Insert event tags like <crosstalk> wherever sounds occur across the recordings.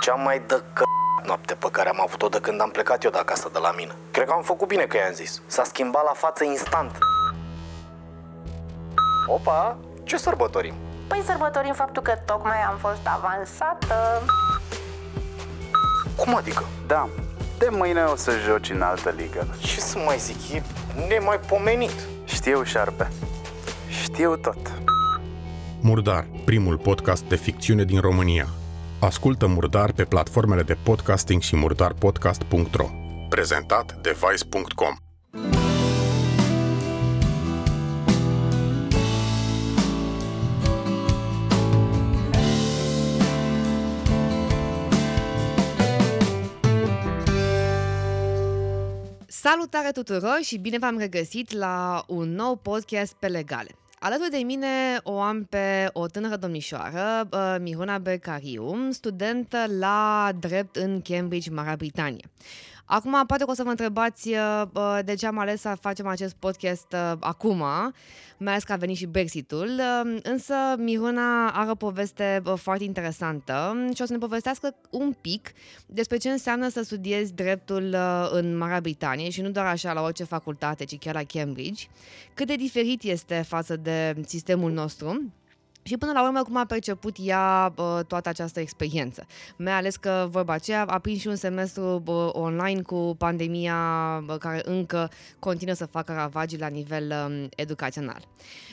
Cea mai dă că noapte pe care am avut-o de când am plecat eu de acasă de la mine. Cred că am făcut bine că i-am zis. S-a schimbat la față instant. Opa, ce sărbătorim? Păi sărbătorim faptul că tocmai am fost avansată. Cum adică? Da, de mâine o să joci în altă ligă. Ce să mai zic, e nemaipomenit. Știu, șarpe. Știu tot. Murdar, primul podcast de ficțiune din România. Ascultă Murdar pe platformele de podcasting și murdarpodcast.ro. Prezentat de Vice.com. Salutare tuturor și bine v-am regăsit la un nou podcast pe legale. Alături de mine o am pe o tânără domnișoară, uh, Miruna Becariu, studentă la drept în Cambridge, Marea Britanie. Acum, poate că o să vă întrebați uh, de ce am ales să facem acest podcast uh, acum, mai ales că a venit și Brexitul, uh, însă Miruna are o poveste uh, foarte interesantă și o să ne povestească un pic despre ce înseamnă să studiezi dreptul uh, în Marea Britanie și nu doar așa la orice facultate, ci chiar la Cambridge, cât de diferit este față de sistemul nostru și până la urmă, cum a perceput ea bă, toată această experiență. Mai ales că, vorba aceea, a prins și un semestru bă, online cu pandemia bă, care încă continuă să facă ravagii la nivel um, educațional.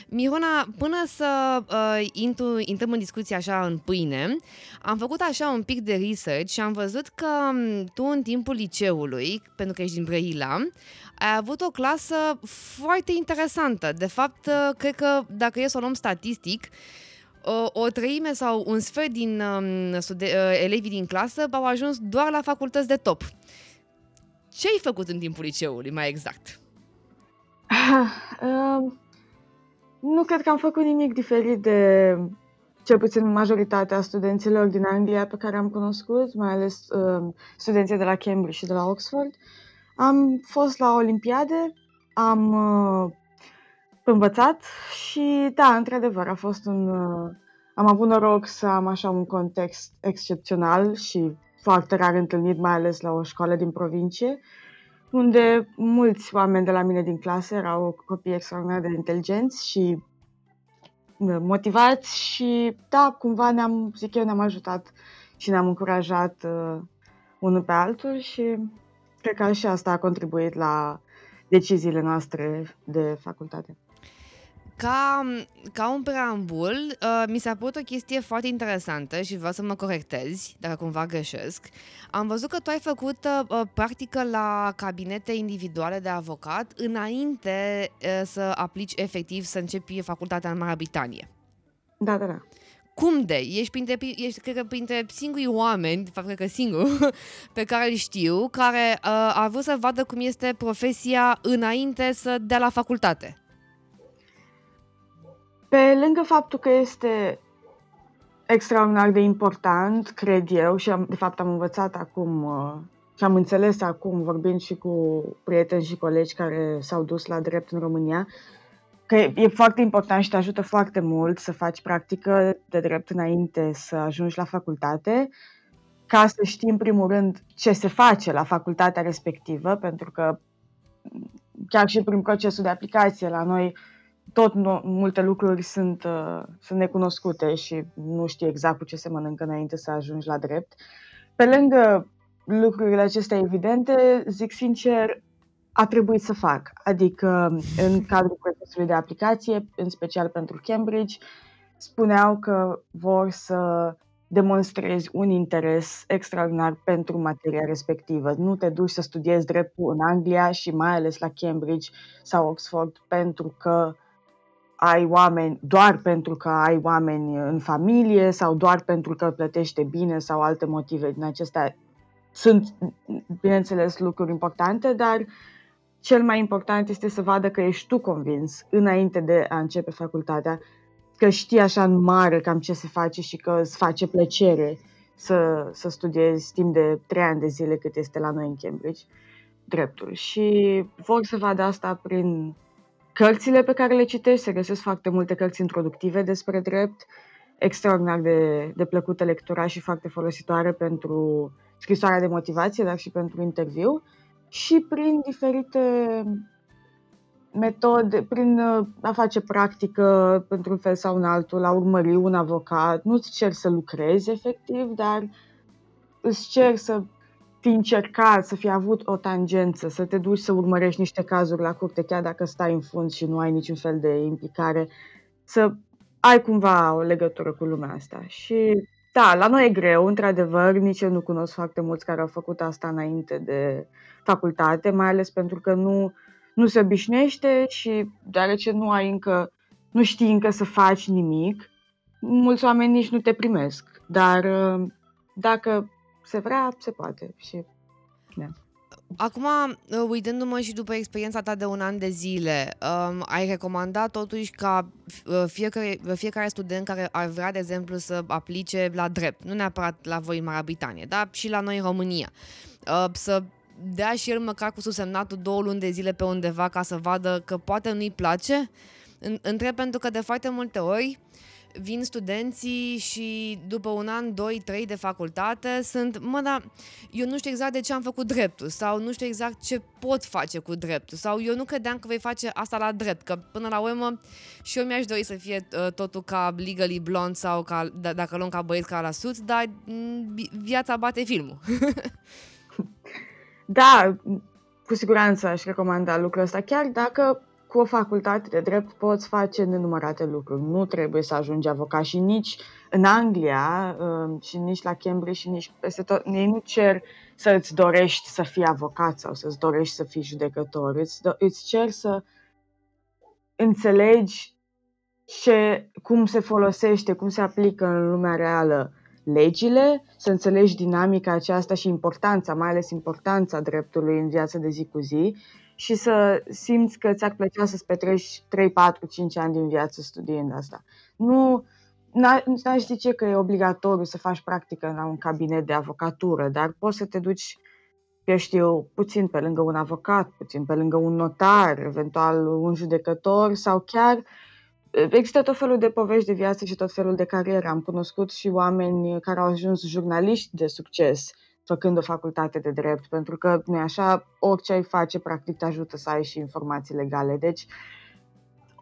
Mirona, până să uh, intru, intrăm în discuție așa în pâine, am făcut așa un pic de research și am văzut că um, tu în timpul liceului, pentru că ești din Brăila, ai avut o clasă foarte interesantă. De fapt, uh, cred că dacă e să o luăm statistic, o, o treime sau un sfert din um, stude- uh, elevii din clasă au ajuns doar la facultăți de top. Ce ai făcut în timpul liceului, mai exact? Uh, nu cred că am făcut nimic diferit de cel puțin majoritatea studenților din Anglia pe care am cunoscut, mai ales uh, studenții de la Cambridge și de la Oxford. Am fost la Olimpiade, am uh, învățat și da, într-adevăr, a fost un... Uh, am avut noroc să am așa un context excepțional și foarte rar întâlnit, mai ales la o școală din provincie, unde mulți oameni de la mine din clasă erau copii extraordinar de inteligenți și uh, motivați și da, cumva ne-am, zic eu, ne-am ajutat și ne-am încurajat uh, unul pe altul și cred că și asta a contribuit la deciziile noastre de facultate. Ca, ca un preambul, uh, mi s-a părut o chestie foarte interesantă și vreau să mă corectezi dacă cumva greșesc. Am văzut că tu ai făcut uh, practică la cabinete individuale de avocat înainte uh, să aplici efectiv să începi facultatea în Marea Britanie. Da, da, da. Cum de? Ești, printre, ești cred că, printre singurii oameni, de fapt, cred că singur, <laughs> pe care îl știu, care uh, a vrut să vadă cum este profesia înainte să dea la facultate. Pe lângă faptul că este extraordinar de important, cred eu, și am, de fapt am învățat acum uh, și am înțeles acum, vorbind și cu prieteni și colegi care s-au dus la drept în România, că e foarte important și te ajută foarte mult să faci practică de drept înainte să ajungi la facultate, ca să știi în primul rând ce se face la facultatea respectivă, pentru că chiar și prin procesul de aplicație la noi tot nu, multe lucruri sunt, uh, sunt necunoscute și nu știi exact cu ce se mănâncă înainte să ajungi la drept. Pe lângă lucrurile acestea evidente, zic sincer, a trebuit să fac. Adică, în cadrul procesului de aplicație, în special pentru Cambridge, spuneau că vor să demonstrezi un interes extraordinar pentru materia respectivă. Nu te duci să studiezi dreptul în Anglia și mai ales la Cambridge sau Oxford pentru că ai oameni doar pentru că ai oameni în familie sau doar pentru că plătește bine sau alte motive din acestea. Sunt, bineînțeles, lucruri importante, dar cel mai important este să vadă că ești tu convins înainte de a începe facultatea, că știi așa în mare cam ce se face și că îți face plăcere să, să studiezi timp de trei ani de zile cât este la noi în Cambridge dreptul. Și vor să vadă asta prin cărțile pe care le citești, se găsesc foarte multe cărți introductive despre drept, extraordinar de, de plăcută lectura și foarte folositoare pentru scrisoarea de motivație, dar și pentru interviu și prin diferite metode, prin uh, a face practică pentru un fel sau un altul, a urmări un avocat. Nu-ți cer să lucrezi efectiv, dar îți cer să fi încercat, să fi avut o tangență, să te duci să urmărești niște cazuri la curte, chiar dacă stai în fund și nu ai niciun fel de implicare, să ai cumva o legătură cu lumea asta. Și da, la noi e greu, într-adevăr, nici eu nu cunosc foarte mulți care au făcut asta înainte de facultate, mai ales pentru că nu, nu se obișnuiește și deoarece nu ai încă, nu știi încă să faci nimic, mulți oameni nici nu te primesc. Dar dacă se vrea, se poate. Și, da. Acum, uh, uitându-mă și după experiența ta de un an de zile, um, ai recomandat totuși ca uh, fiecare, fiecare student care ar vrea, de exemplu, să aplice la drept, nu neapărat la voi în Marea Britanie, dar și la noi în România, uh, să dea și el măcar cu subsemnatul două luni de zile pe undeva ca să vadă că poate nu-i place? Întreb pentru că de foarte multe ori vin studenții și după un an, doi, trei de facultate sunt, mă, dar eu nu știu exact de ce am făcut dreptul sau nu știu exact ce pot face cu dreptul sau eu nu credeam că vei face asta la drept, că până la urmă și eu mi-aș dori să fie uh, totul ca Legally Blonde sau ca, d- dacă luăm ca băieți ca la Suits, dar mm, viața bate filmul. <laughs> da, cu siguranță aș recomanda lucrul ăsta, chiar dacă cu o facultate de drept poți face nenumărate lucruri. Nu trebuie să ajungi avocat și nici în Anglia um, și nici la Cambridge și nici peste tot. Ei nu cer să îți dorești să fii avocat sau să îți dorești să fii judecător. Îți, do- îți cer să înțelegi ce, cum se folosește, cum se aplică în lumea reală legile, să înțelegi dinamica aceasta și importanța, mai ales importanța dreptului în viața de zi cu zi și să simți că ți-ar plăcea să-ți petreci 3, 4, 5 ani din viață studiind asta. Nu, n-aș zice că e obligatoriu să faci practică la un cabinet de avocatură, dar poți să te duci, eu știu, puțin pe lângă un avocat, puțin pe lângă un notar, eventual un judecător sau chiar Există tot felul de povești de viață și tot felul de carieră. Am cunoscut și oameni care au ajuns jurnaliști de succes făcând o facultate de drept, pentru că, nu așa, orice ai face, practic, te ajută să ai și informații legale. Deci,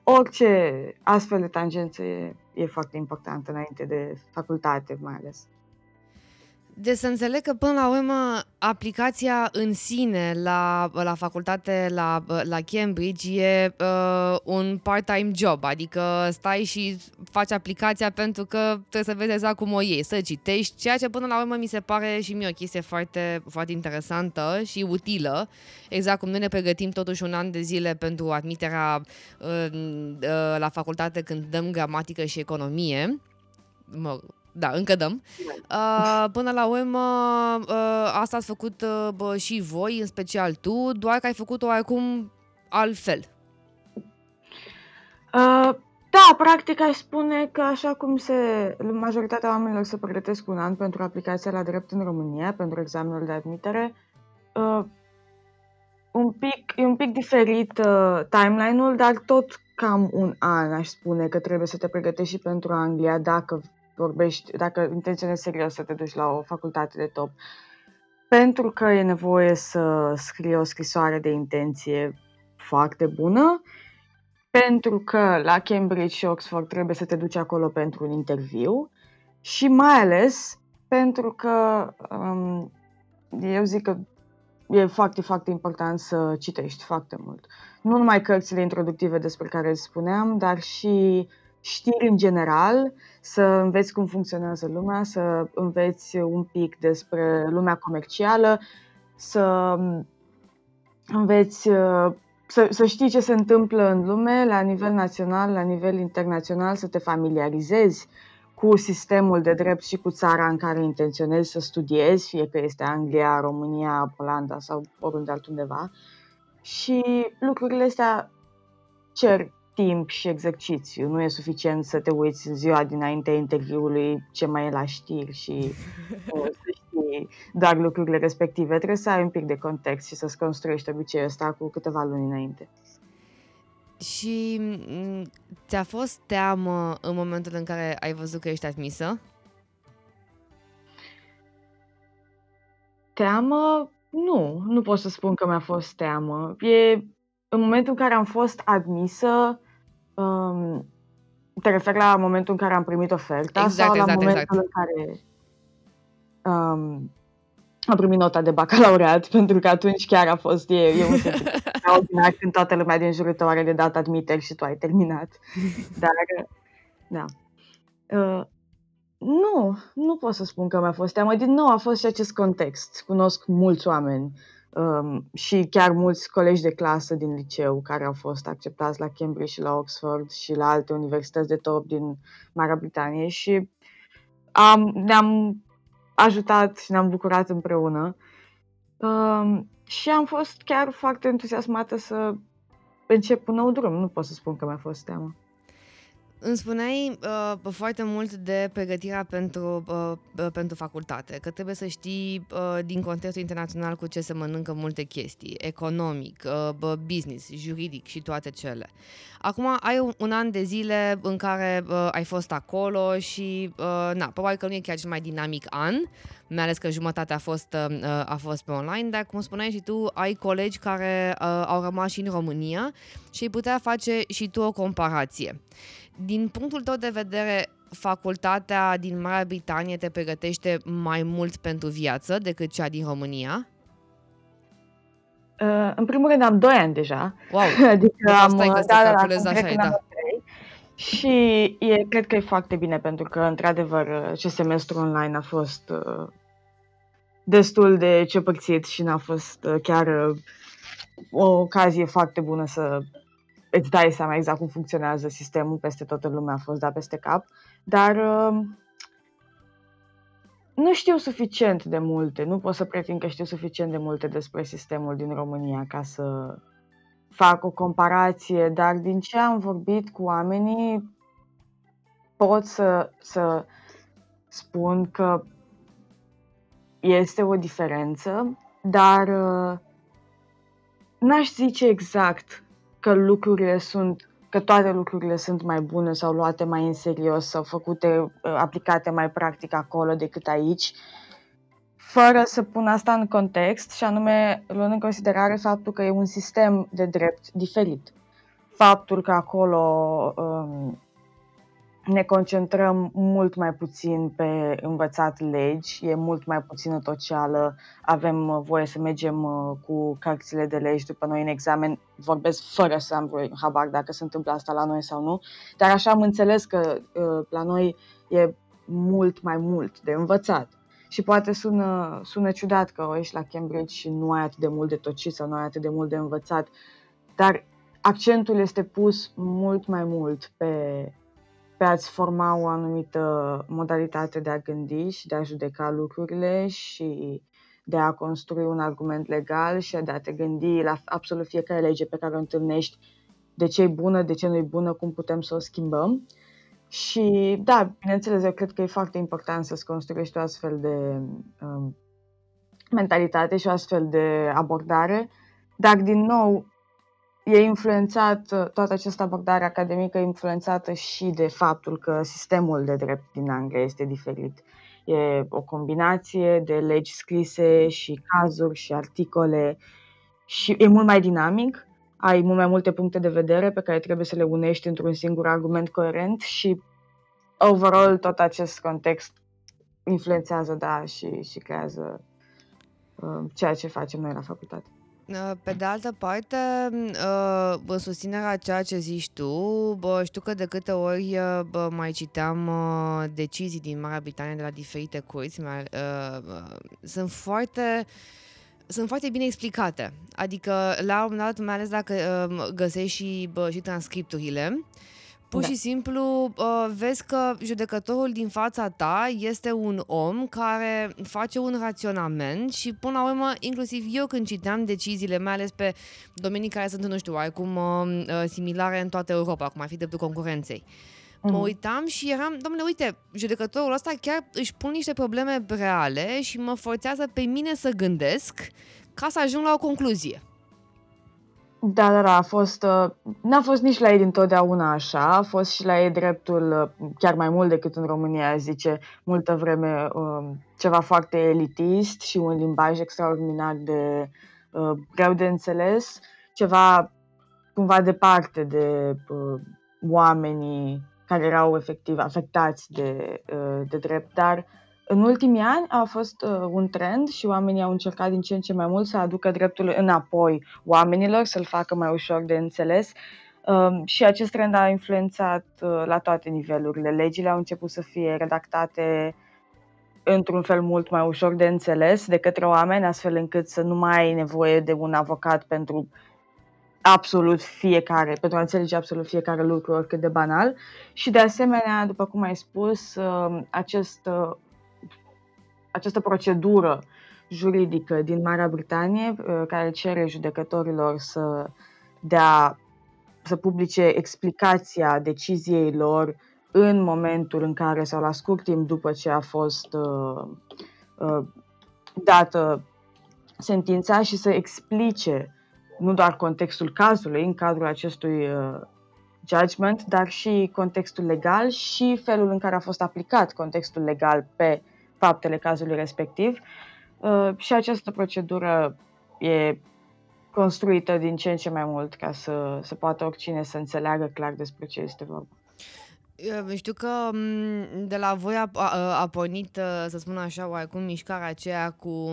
orice astfel de tangență e, e foarte importantă înainte de facultate, mai ales. De să înțeleg că până la urmă aplicația în sine la, la facultate la, la Cambridge e uh, un part-time job, adică stai și faci aplicația pentru că trebuie să vezi exact cum o iei, să citești, ceea ce până la urmă mi se pare și mie o chestie foarte, foarte interesantă și utilă, exact cum noi ne pregătim totuși un an de zile pentru admiterea uh, uh, la facultate când dăm gramatică și economie, mă, da, încă dăm. Uh, până la urmă, uh, asta ați făcut uh, bă, și voi, în special tu, doar că ai făcut-o acum altfel. Uh, da, practic aș spune că așa cum se, majoritatea oamenilor se pregătesc un an pentru aplicația la drept în România, pentru examenul de admitere, uh, un pic, e un pic diferit uh, timeline-ul, dar tot cam un an aș spune că trebuie să te pregătești și pentru Anglia dacă vorbești, dacă intenționezi serios să te duci la o facultate de top, pentru că e nevoie să scrii o scrisoare de intenție foarte bună, pentru că la Cambridge și Oxford trebuie să te duci acolo pentru un interviu și mai ales pentru că um, eu zic că e foarte, foarte important să citești foarte mult. Nu numai cărțile introductive despre care îți spuneam, dar și știri în general, să înveți cum funcționează lumea, să înveți un pic despre lumea comercială, să înveți să, să știi ce se întâmplă în lume la nivel național, la nivel internațional, să te familiarizezi cu sistemul de drept și cu țara în care intenționezi să studiezi, fie că este Anglia, România, Olanda sau oriunde altundeva. Și lucrurile astea cer timp și exercițiu. Nu e suficient să te uiți în ziua dinaintea interviului ce mai e la știri și <laughs> uh, să știi doar lucrurile respective. Trebuie să ai un pic de context și să-ți construiești obiceiul ăsta cu câteva luni înainte. Și m, ți-a fost teamă în momentul în care ai văzut că ești admisă? Teamă? Nu, nu pot să spun că mi-a fost teamă. E în momentul în care am fost admisă, um, te referi la momentul în care am primit oferta Exact, sau la exact, momentul exact. în care um, am primit nota de bacalaureat, <laughs> pentru că atunci chiar a fost, e, e un sentiment extraordinar când toată lumea din jurul tău are de dat admiteri și tu ai terminat. <laughs> Dar, da. Uh, nu, nu pot să spun că mi-a fost teamă. Din nou a fost și acest context. Cunosc mulți oameni um, și chiar mulți colegi de clasă din liceu care au fost acceptați la Cambridge și la Oxford și la alte universități de top din Marea Britanie și am, ne-am ajutat și ne-am bucurat împreună. Um, și am fost chiar foarte entuziasmată să încep un nou drum. Nu pot să spun că mi-a fost teamă. Îmi spuneai uh, foarte mult de pregătirea pentru, uh, uh, pentru facultate, că trebuie să știi uh, din contextul internațional cu ce se mănâncă multe chestii, economic, uh, bă, business, juridic și toate cele. Acum ai un, un an de zile în care uh, ai fost acolo și, uh, na, probabil că nu e chiar cel mai dinamic an, mai ales că jumătatea a fost, uh, a fost pe online, dar cum spuneai și tu, ai colegi care uh, au rămas și în România și ai putea face și tu o comparație. Din punctul tău de vedere, facultatea din Marea Britanie te pregătește mai mult pentru viață decât cea din România? Uh, în primul rând am 2 ani deja. Wow! <laughs> Adică De fapt, am stai că da, să da, da, calculez acum așa, trec e, în da. anul trei. Și e, cred că e foarte bine pentru că, într-adevăr, ce semestru online a fost uh, destul de cepărțit și n-a fost uh, chiar uh, o ocazie foarte bună să îți dai seama exact cum funcționează sistemul peste toată lumea, a fost dat peste cap. Dar uh, nu știu suficient de multe, nu pot să pretind că știu suficient de multe despre sistemul din România ca să fac o comparație, dar din ce am vorbit cu oamenii, pot să, să spun că este o diferență, dar uh, n-aș zice exact că lucrurile sunt, că toate lucrurile sunt mai bune sau luate mai în serios sau făcute, uh, aplicate mai practic acolo decât aici, fără să pun asta în context și anume luând în considerare faptul că e un sistem de drept diferit. Faptul că acolo um, ne concentrăm mult mai puțin pe învățat legi, e mult mai puțină toceală, avem uh, voie să mergem uh, cu cărțile de legi după noi în examen, vorbesc fără să am vreo habar dacă se întâmplă asta la noi sau nu, dar așa am înțeles că uh, la noi e mult mai mult de învățat. Și poate sună, sună ciudat că ești la Cambridge și nu ai atât de mult de tocit sau nu ai atât de mult de învățat, dar accentul este pus mult mai mult pe, pe a-ți forma o anumită modalitate de a gândi și de a judeca lucrurile și de a construi un argument legal și de a te gândi la absolut fiecare lege pe care o întâlnești, de ce e bună, de ce nu e bună, cum putem să o schimbăm. Și da, bineînțeles, eu cred că e foarte important să-ți construiești o astfel de um, mentalitate și o astfel de abordare, dar din nou e influențat, toată această abordare academică e influențată și de faptul că sistemul de drept din Anglia este diferit. E o combinație de legi scrise și cazuri și articole și e mult mai dinamic, ai mult mai multe puncte de vedere pe care trebuie să le unești într-un singur argument coerent și overall tot acest context influențează, da, și, și creează uh, ceea ce facem noi la facultate. Uh, Pe de altă parte, uh, în susținerea a ceea ce zici tu, bă, știu că de câte ori uh, bă, mai citeam uh, decizii din Marea Britanie de la diferite curți, mai, uh, uh, sunt foarte sunt foarte bine explicate. Adică, la un moment dat, mai ales dacă uh, găsești și, bă, și transcripturile, pur Da. și simplu uh, vezi că judecătorul din fața ta este un om care face un raționament și până la urmă, inclusiv eu când citeam deciziile, mai ales pe domenii care sunt, nu știu, cum uh, uh, similare în toată Europa, cum ar fi dreptul concurenței. Mă Mhm. uitam și eram, domnule, uite, judecătorul ăsta chiar își pun niște probleme reale și mă forțează pe mine să gândesc ca să ajung la o concluzie. Da, da, da, a fost, uh, n-a fost nici la ei dintotdeauna așa, a fost și la ei dreptul, uh, chiar mai mult decât în România, zice, multă vreme, uh, ceva foarte elitist și un limbaj extraordinar de uh, greu de înțeles, ceva cumva departe de uh, oamenii care erau efectiv afectați de, uh, de drept, dar în ultimii ani a fost uh, un trend și oamenii au încercat din ce în ce mai mult să aducă dreptul înapoi oamenilor, să-l facă mai ușor de înțeles. Uh, și acest trend a influențat uh, la toate nivelurile. Legile au început să fie redactate într-un fel mult mai ușor de înțeles de către oameni, astfel încât să nu mai ai nevoie de un avocat pentru absolut fiecare, pentru a înțelege absolut fiecare lucru, oricât de banal. Și de asemenea, după cum ai spus, uh, acest uh, această procedură juridică din Marea Britanie uh, care cere judecătorilor să dea să publice explicația deciziei lor în momentul în care sau la scurt timp după ce a fost uh, uh, dată sentința și să explice nu doar contextul cazului în cadrul acestui uh, judgment, dar și contextul legal și felul în care a fost aplicat contextul legal pe faptele cazului respectiv uh, și această procedură e construită din ce în ce mai mult ca să, să poată oricine să înțeleagă clar despre ce este vorba. Știu că mm, de la voi a, a, a pornit, uh, să spun așa, oarecum mișcarea aceea cu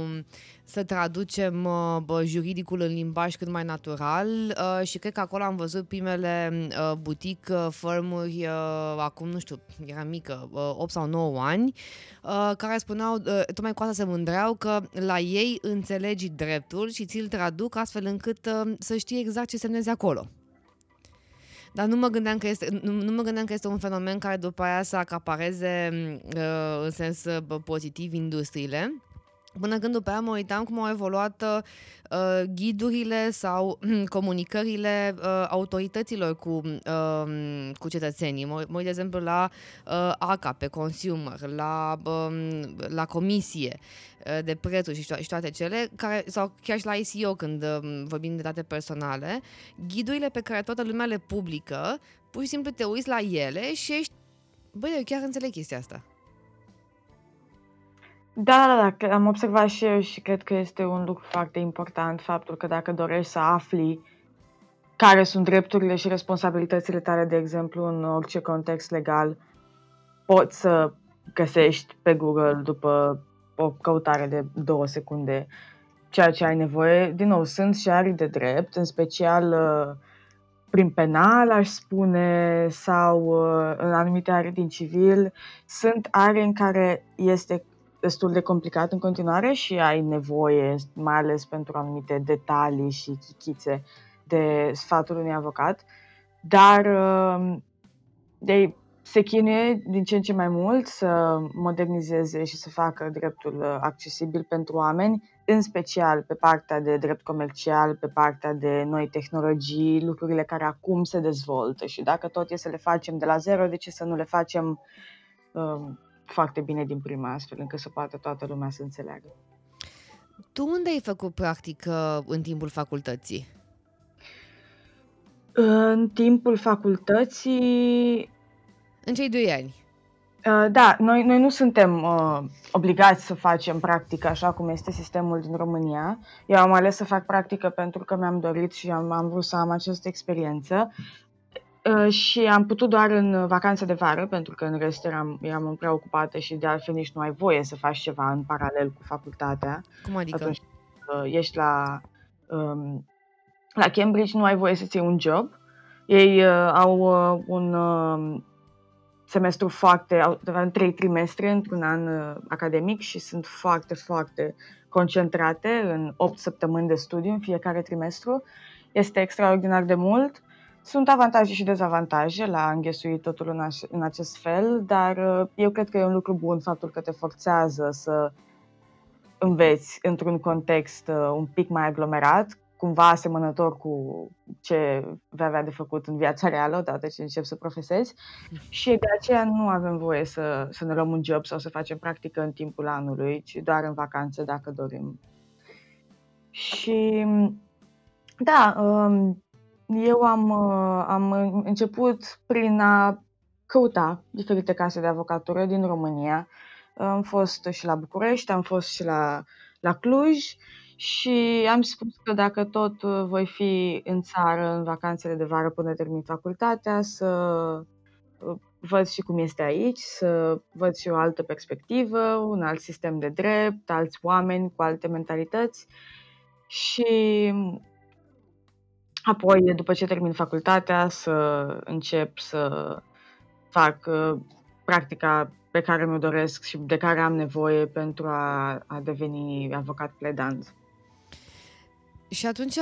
să traducem uh, juridicul în limbaj cât mai natural uh, și cred că acolo am văzut primele uh, boutique uh, firmuri uh, acum, nu știu, era mică, uh, 8 sau 9 ani, uh, care spuneau, uh, tocmai cu asta se mândreau că la ei înțelegi dreptul și ți-l traduc astfel încât uh, să știi exact ce semnezi acolo. Dar nu mă gândeam că este, nu, nu mă gândeam că este un fenomen care după aia să acapareze uh, în sens uh, pozitiv industriile. Până când după aia mă uitam cum au evoluat uh, ghidurile sau uh, <clears throat> comunicările uh, autorităților cu, uh, cu cetățenii. Mă, mă uit, de exemplu, la uh, ACA pe consumer, la, uh, la comisie uh, de prețuri și, șto- și toate cele, care, sau chiar și la ICO când uh, vorbim de date personale, ghidurile pe care toată lumea le publică, pur și simplu te uiți la ele și ești, băi, eu chiar înțeleg chestia asta. Da, da, da, am observat și eu și cred că este un lucru foarte important faptul că dacă dorești să afli care sunt drepturile și responsabilitățile tale, de exemplu, în orice context legal, poți să găsești pe Google după o căutare de două secunde ceea ce ai nevoie. Din nou, sunt și arii de drept, în special uh, prin penal, aș spune, sau uh, în anumite are din civil. Sunt are în care este destul de complicat în continuare și ai nevoie, mai ales pentru anumite detalii și chichițe, de sfatul unui avocat, dar um, de se chinuie din ce în ce mai mult să modernizeze și să facă dreptul uh, accesibil pentru oameni, în special pe partea de drept comercial, pe partea de noi tehnologii, lucrurile care acum se dezvoltă. Și dacă tot e să le facem de la zero, de ce să nu le facem um, foarte bine din prima, astfel încât să poată toată lumea să înțeleagă. Tu unde ai făcut practică în timpul facultății? În timpul facultății... În cei doi ani. Uh, da, noi, noi nu suntem uh, obligați să facem practică așa cum este sistemul din România. Eu am ales să fac practică pentru că mi-am dorit și am, am vrut să am această experiență. Uh, și am putut doar în vacanță de vară, pentru că în rest eram, eram prea ocupată și de altfel nici nu ai voie să faci ceva în paralel cu facultatea. Cum adică? Atunci uh, ești la, um, la Cambridge, nu ai voie să-ți iei un job. Ei uh, au uh, un uh, semestru foarte, au trei trimestre într-un an uh, academic și sunt foarte, foarte concentrate în 8 săptămâni de studiu în fiecare trimestru. Este extraordinar de mult sunt avantaje și dezavantaje la a înghesui totul în, aș, în acest fel, dar uh, eu cred că e un lucru bun faptul că te forțează să înveți într-un context uh, un pic mai aglomerat, cumva asemănător cu ce vei avea de făcut în viața reală odată ce începi să profesezi și de aceea nu avem voie să, să ne luăm un job sau să facem practică în timpul anului, ci doar în vacanțe dacă dorim. Și Da, um, eu am, uh, am început prin a căuta diferite case de avocatură din România. Am fost și la București, am fost și la, la Cluj și am spus că dacă tot uh, voi fi în țară în vacanțele de vară până termin facultatea, să uh, văd și cum este aici, să văd și o altă perspectivă, un alt sistem de drept, alți oameni cu alte mentalități și apoi, după ce termin facultatea, să încep să fac uh, practica pe care mi-o doresc și de care am nevoie pentru a, a deveni avocat pledant. Și atunci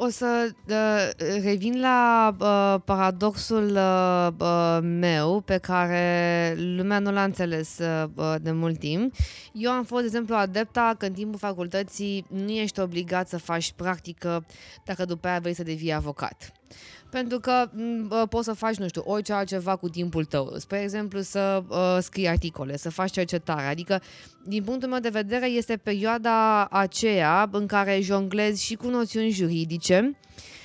o să uh, revin la uh, paradoxul uh, uh, meu pe care lumea nu l-a înțeles uh, de mult timp. Eu am fost, de exemplu, adepta că în timpul facultății nu ești obligat să faci practică dacă după aia vrei să devii avocat. Pentru că uh, poți să faci, nu știu, orice altceva cu timpul tău. Spre exemplu, să uh, scrii articole, să faci cercetare. Adică, din punctul meu de vedere, este perioada aceea în care jonglezi și cu noțiuni juridice,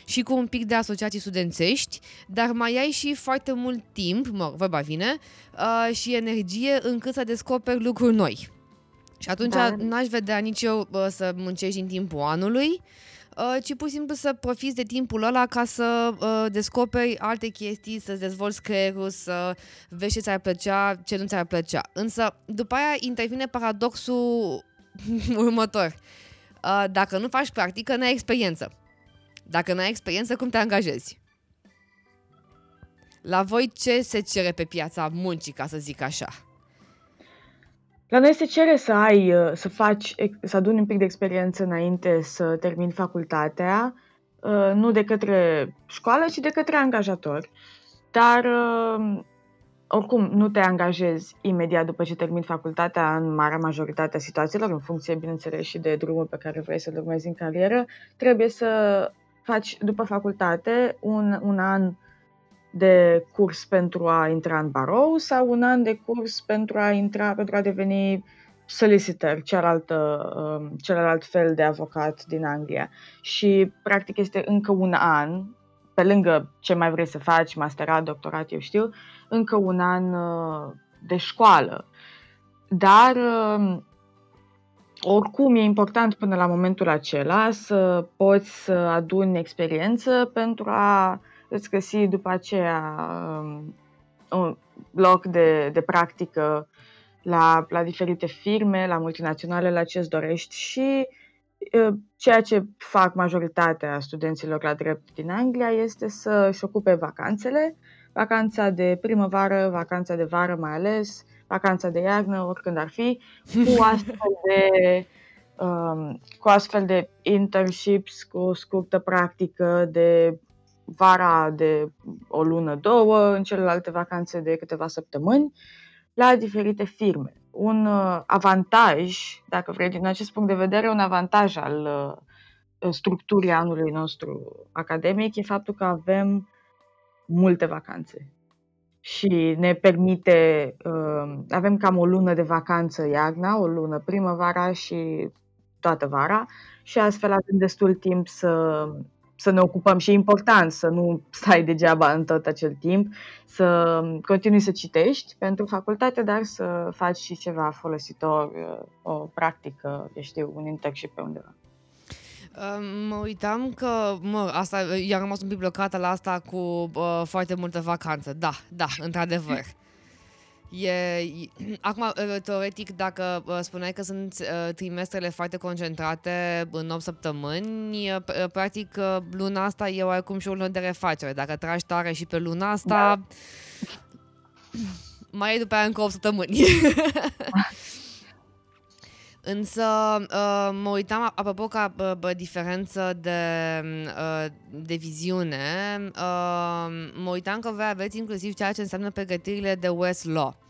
și cu un pic de asociații studențești, dar mai ai și foarte mult timp, mă, vorba vine, uh, și energie încât să descoperi lucruri noi. Și atunci da. n-aș vedea nici eu uh, să muncești în timpul anului, Uh, ci pur și simplu să profiți de timpul ăla ca să uh, descoperi alte chestii, să-ți dezvolți creierul, să vezi ce ți-ar plăcea, ce nu ți-ar plăcea. Însă, după aia intervine paradoxul <laughs> următor. Uh, dacă nu faci practică, n-ai experiență. Dacă n-ai experiență, cum te angajezi? La voi ce se cere pe piața muncii, ca să zic așa? La noi se cere să ai, uh, să faci, să aduni un pic de experiență înainte să termini facultatea, uh, nu de către școală, ci de către angajator. Dar uh, oricum nu te angajezi imediat după ce termini facultatea în marea majoritate a situațiilor, în funcție, bineînțeles, și de drumul pe care vrei să-l urmezi în carieră. Trebuie să faci după facultate un, un an de curs pentru a intra în barou sau un an de curs pentru a intra, pentru a deveni solicitor, celălalt, um, celălalt fel de avocat din Anglia. Și practic este încă un an, pe lângă ce mai vrei să faci, masterat, doctorat, eu știu, încă un an uh, de școală. Dar um, oricum e important până la momentul acela să poți să aduni experiență pentru a îți găsi după aceea um, un loc de, de practică la, la diferite firme, la multinaționale, la ce îți dorești și uh, ceea ce fac majoritatea studenților la drept din Anglia este să își ocupe vacanțele, vacanța de primăvară, vacanța de vară mai ales, vacanța de iarnă, oricând ar fi, cu <laughs> astfel de, um, cu astfel de internships, cu o scurtă practică de vara de o lună, două, în celelalte vacanțe de câteva săptămâni, la diferite firme. Un uh, avantaj, dacă vrei, din acest punct de vedere, un avantaj al uh, structurii anului nostru academic e faptul că avem multe vacanțe și ne permite, uh, avem cam o lună de vacanță iarna, o lună primăvara și toată vara și astfel avem destul timp să să ne ocupăm și e important să nu stai degeaba în tot acel timp, să continui să citești pentru facultate, dar să faci și ceva folositor, o practică, eu știu, un internship pe undeva. Mă uitam că, mă, asta, i-am rămas un pic blocată la asta cu uh, foarte multă vacanță. Da, da, într-adevăr. E, <clears throat> acum, uh, teoretic, dacă uh, spuneai că sunt uh, trimestrele foarte concentrate în 8 săptămâni, practic luna asta e oarecum și o lună de refacere. Dacă tragi tare și pe luna asta, da. <clears throat> mai e după aia încă 8 săptămâni. <laughs> Însă mă uitam, apropo ca diferență de, de viziune, mă uitam că voi aveți inclusiv ceea ce înseamnă pregătirile de Westlaw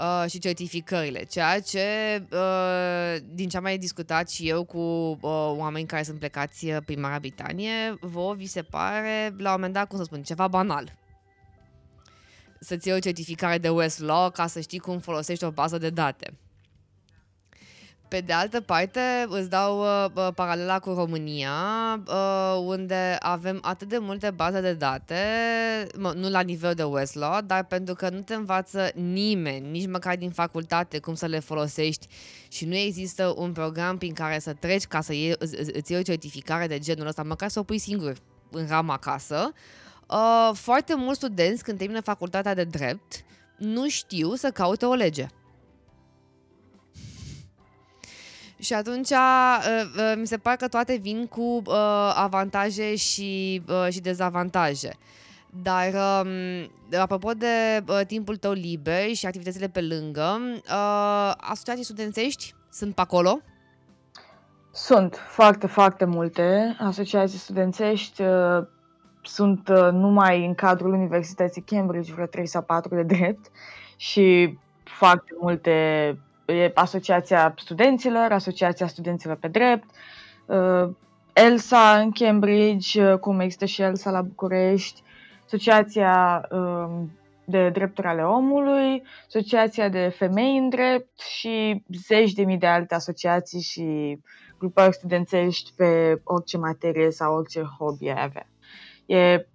uh, și certificările, ceea ce, uh, din ce am mai discutat și eu cu uh, oameni care sunt plecați uh, prin Marea Britanie, vă vi se pare, la un moment dat, cum să spun, ceva banal. Să-ți iei o certificare de Westlaw ca să știi cum folosești o bază de date. Pe de altă parte, îți dau uh, paralela cu România, uh, unde avem atât de multe baze de date, mă, nu la nivel de Westlaw, dar pentru că nu te învață nimeni, nici măcar din facultate, cum să le folosești și nu există un program prin care să treci ca să iei, îți, îți iei o certificare de genul ăsta, măcar să o pui singur în ram acasă, uh, foarte mulți studenți, când termină facultatea de drept, nu știu să caute o lege. Și atunci uh, uh, mi se pare că toate vin cu uh, avantaje și, uh, și dezavantaje. Dar, um, apropo de uh, timpul tău liber și activitățile pe lângă, uh, asociații studențești sunt pe acolo? Sunt foarte, foarte multe asociații studențești. Uh, sunt uh, numai în cadrul Universității Cambridge vreo 3 sau 4 de drept și foarte multe e Asociația Studenților, Asociația Studenților pe Drept, uh, ELSA în Cambridge, uh, cum există și ELSA la București, Asociația um, de Drepturi ale Omului, Asociația de Femei în Drept și zeci de mii de alte asociații și grupări studențești pe orice materie sau orice hobby ai avea. E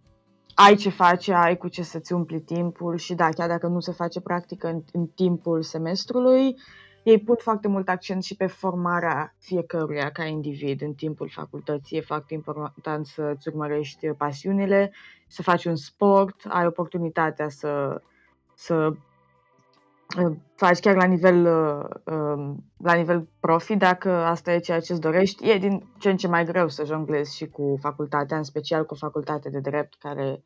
ai ce face, ai cu ce să-ți umpli timpul și da, chiar dacă nu se face practică în, în timpul semestrului, ei pun foarte mult accent și pe formarea fiecăruia ca individ în timpul facultății. E foarte important să-ți urmărești pasiunile, să faci un sport, ai oportunitatea să, să uh, faci chiar la nivel, uh, um, la nivel profi, dacă asta e ceea ce îți dorești. E din ce în ce mai greu să jonglezi și cu facultatea, în special cu facultatea de drept, care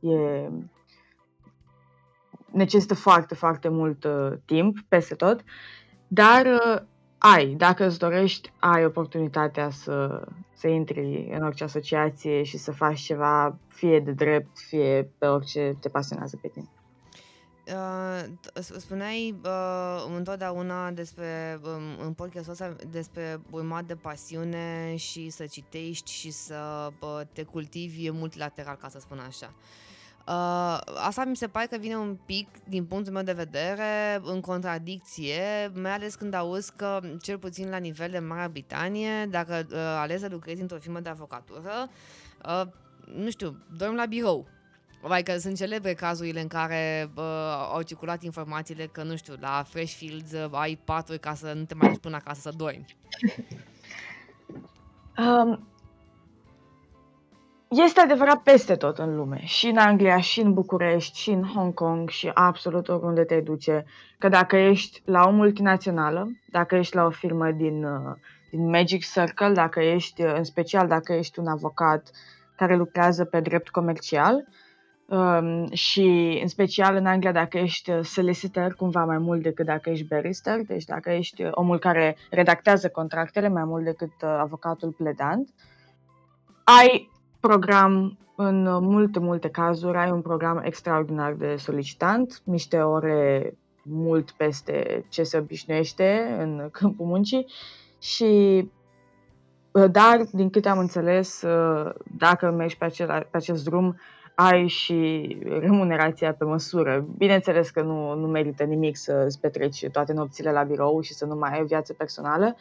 e necesită foarte, foarte mult uh, timp peste tot. Dar uh, ai, dacă îți dorești, ai oportunitatea să, să intri în orice asociație și să faci ceva, fie de drept, fie pe orice te pasionează pe tine. Uh, spuneai uh, întotdeauna despre, um, în podcastul ăsta despre urmat de pasiune și să citești și să uh, te cultivi multilateral, ca să spun așa. Uh, Uh, asta mi se pare că vine un pic, din punctul meu de vedere, în contradicție, mai ales când auzi că, cel puțin la nivel de Marea Britanie, dacă uh, alegi să lucrezi într-o firmă de avocatură, uh, nu știu, dormi la birou. Adică sunt celebre cazurile în care uh, au circulat informațiile că, nu știu, la Freshfields uh, ai paturi ca să nu te mai duci până acasă să dormi. Um, este adevărat peste tot în lume, și în Anglia, și în București, și în Hong Kong, și absolut oriunde te duce, că dacă ești la o multinațională, dacă ești la o firmă din, uh, din Magic Circle, dacă ești, uh, în special dacă ești un avocat care lucrează pe drept comercial, um, și în special în Anglia dacă ești uh, solicitor cumva mai mult decât dacă ești barrister, deci dacă ești omul care redactează contractele mai mult decât avocatul pledant, ai program în multe, multe cazuri ai un program extraordinar de solicitant, niște ore mult peste ce se obișnuiește în <laughs> câmpul muncii și dar, din câte am înțeles, dacă mergi pe, acela, pe acest drum, ai și remunerația pe măsură. Bineînțeles că nu, nu merită nimic să îți petreci toate nopțile la birou și să nu mai ai viață personală,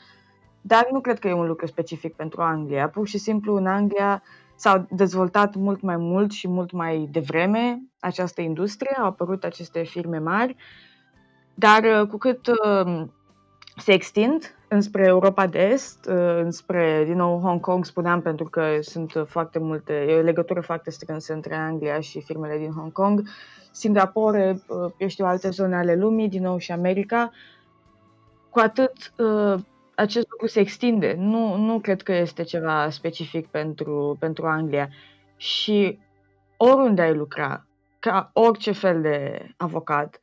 dar nu cred că e un lucru specific pentru Anglia. Pur și simplu, în Anglia, s-au dezvoltat mult mai mult și mult mai devreme această industrie, au apărut aceste firme mari, dar uh, cu cât uh, se extind înspre Europa de Est, uh, înspre, din nou, Hong Kong, spuneam, pentru că sunt foarte multe, e o legătură foarte strânsă între Anglia și firmele din Hong Kong, Singapore, eu știu, alte zone ale lumii, din nou și America, cu atât acest lucru se extinde. Nu, nu cred că este ceva specific pentru, pentru Anglia. Și oriunde ai lucra, ca orice fel de avocat,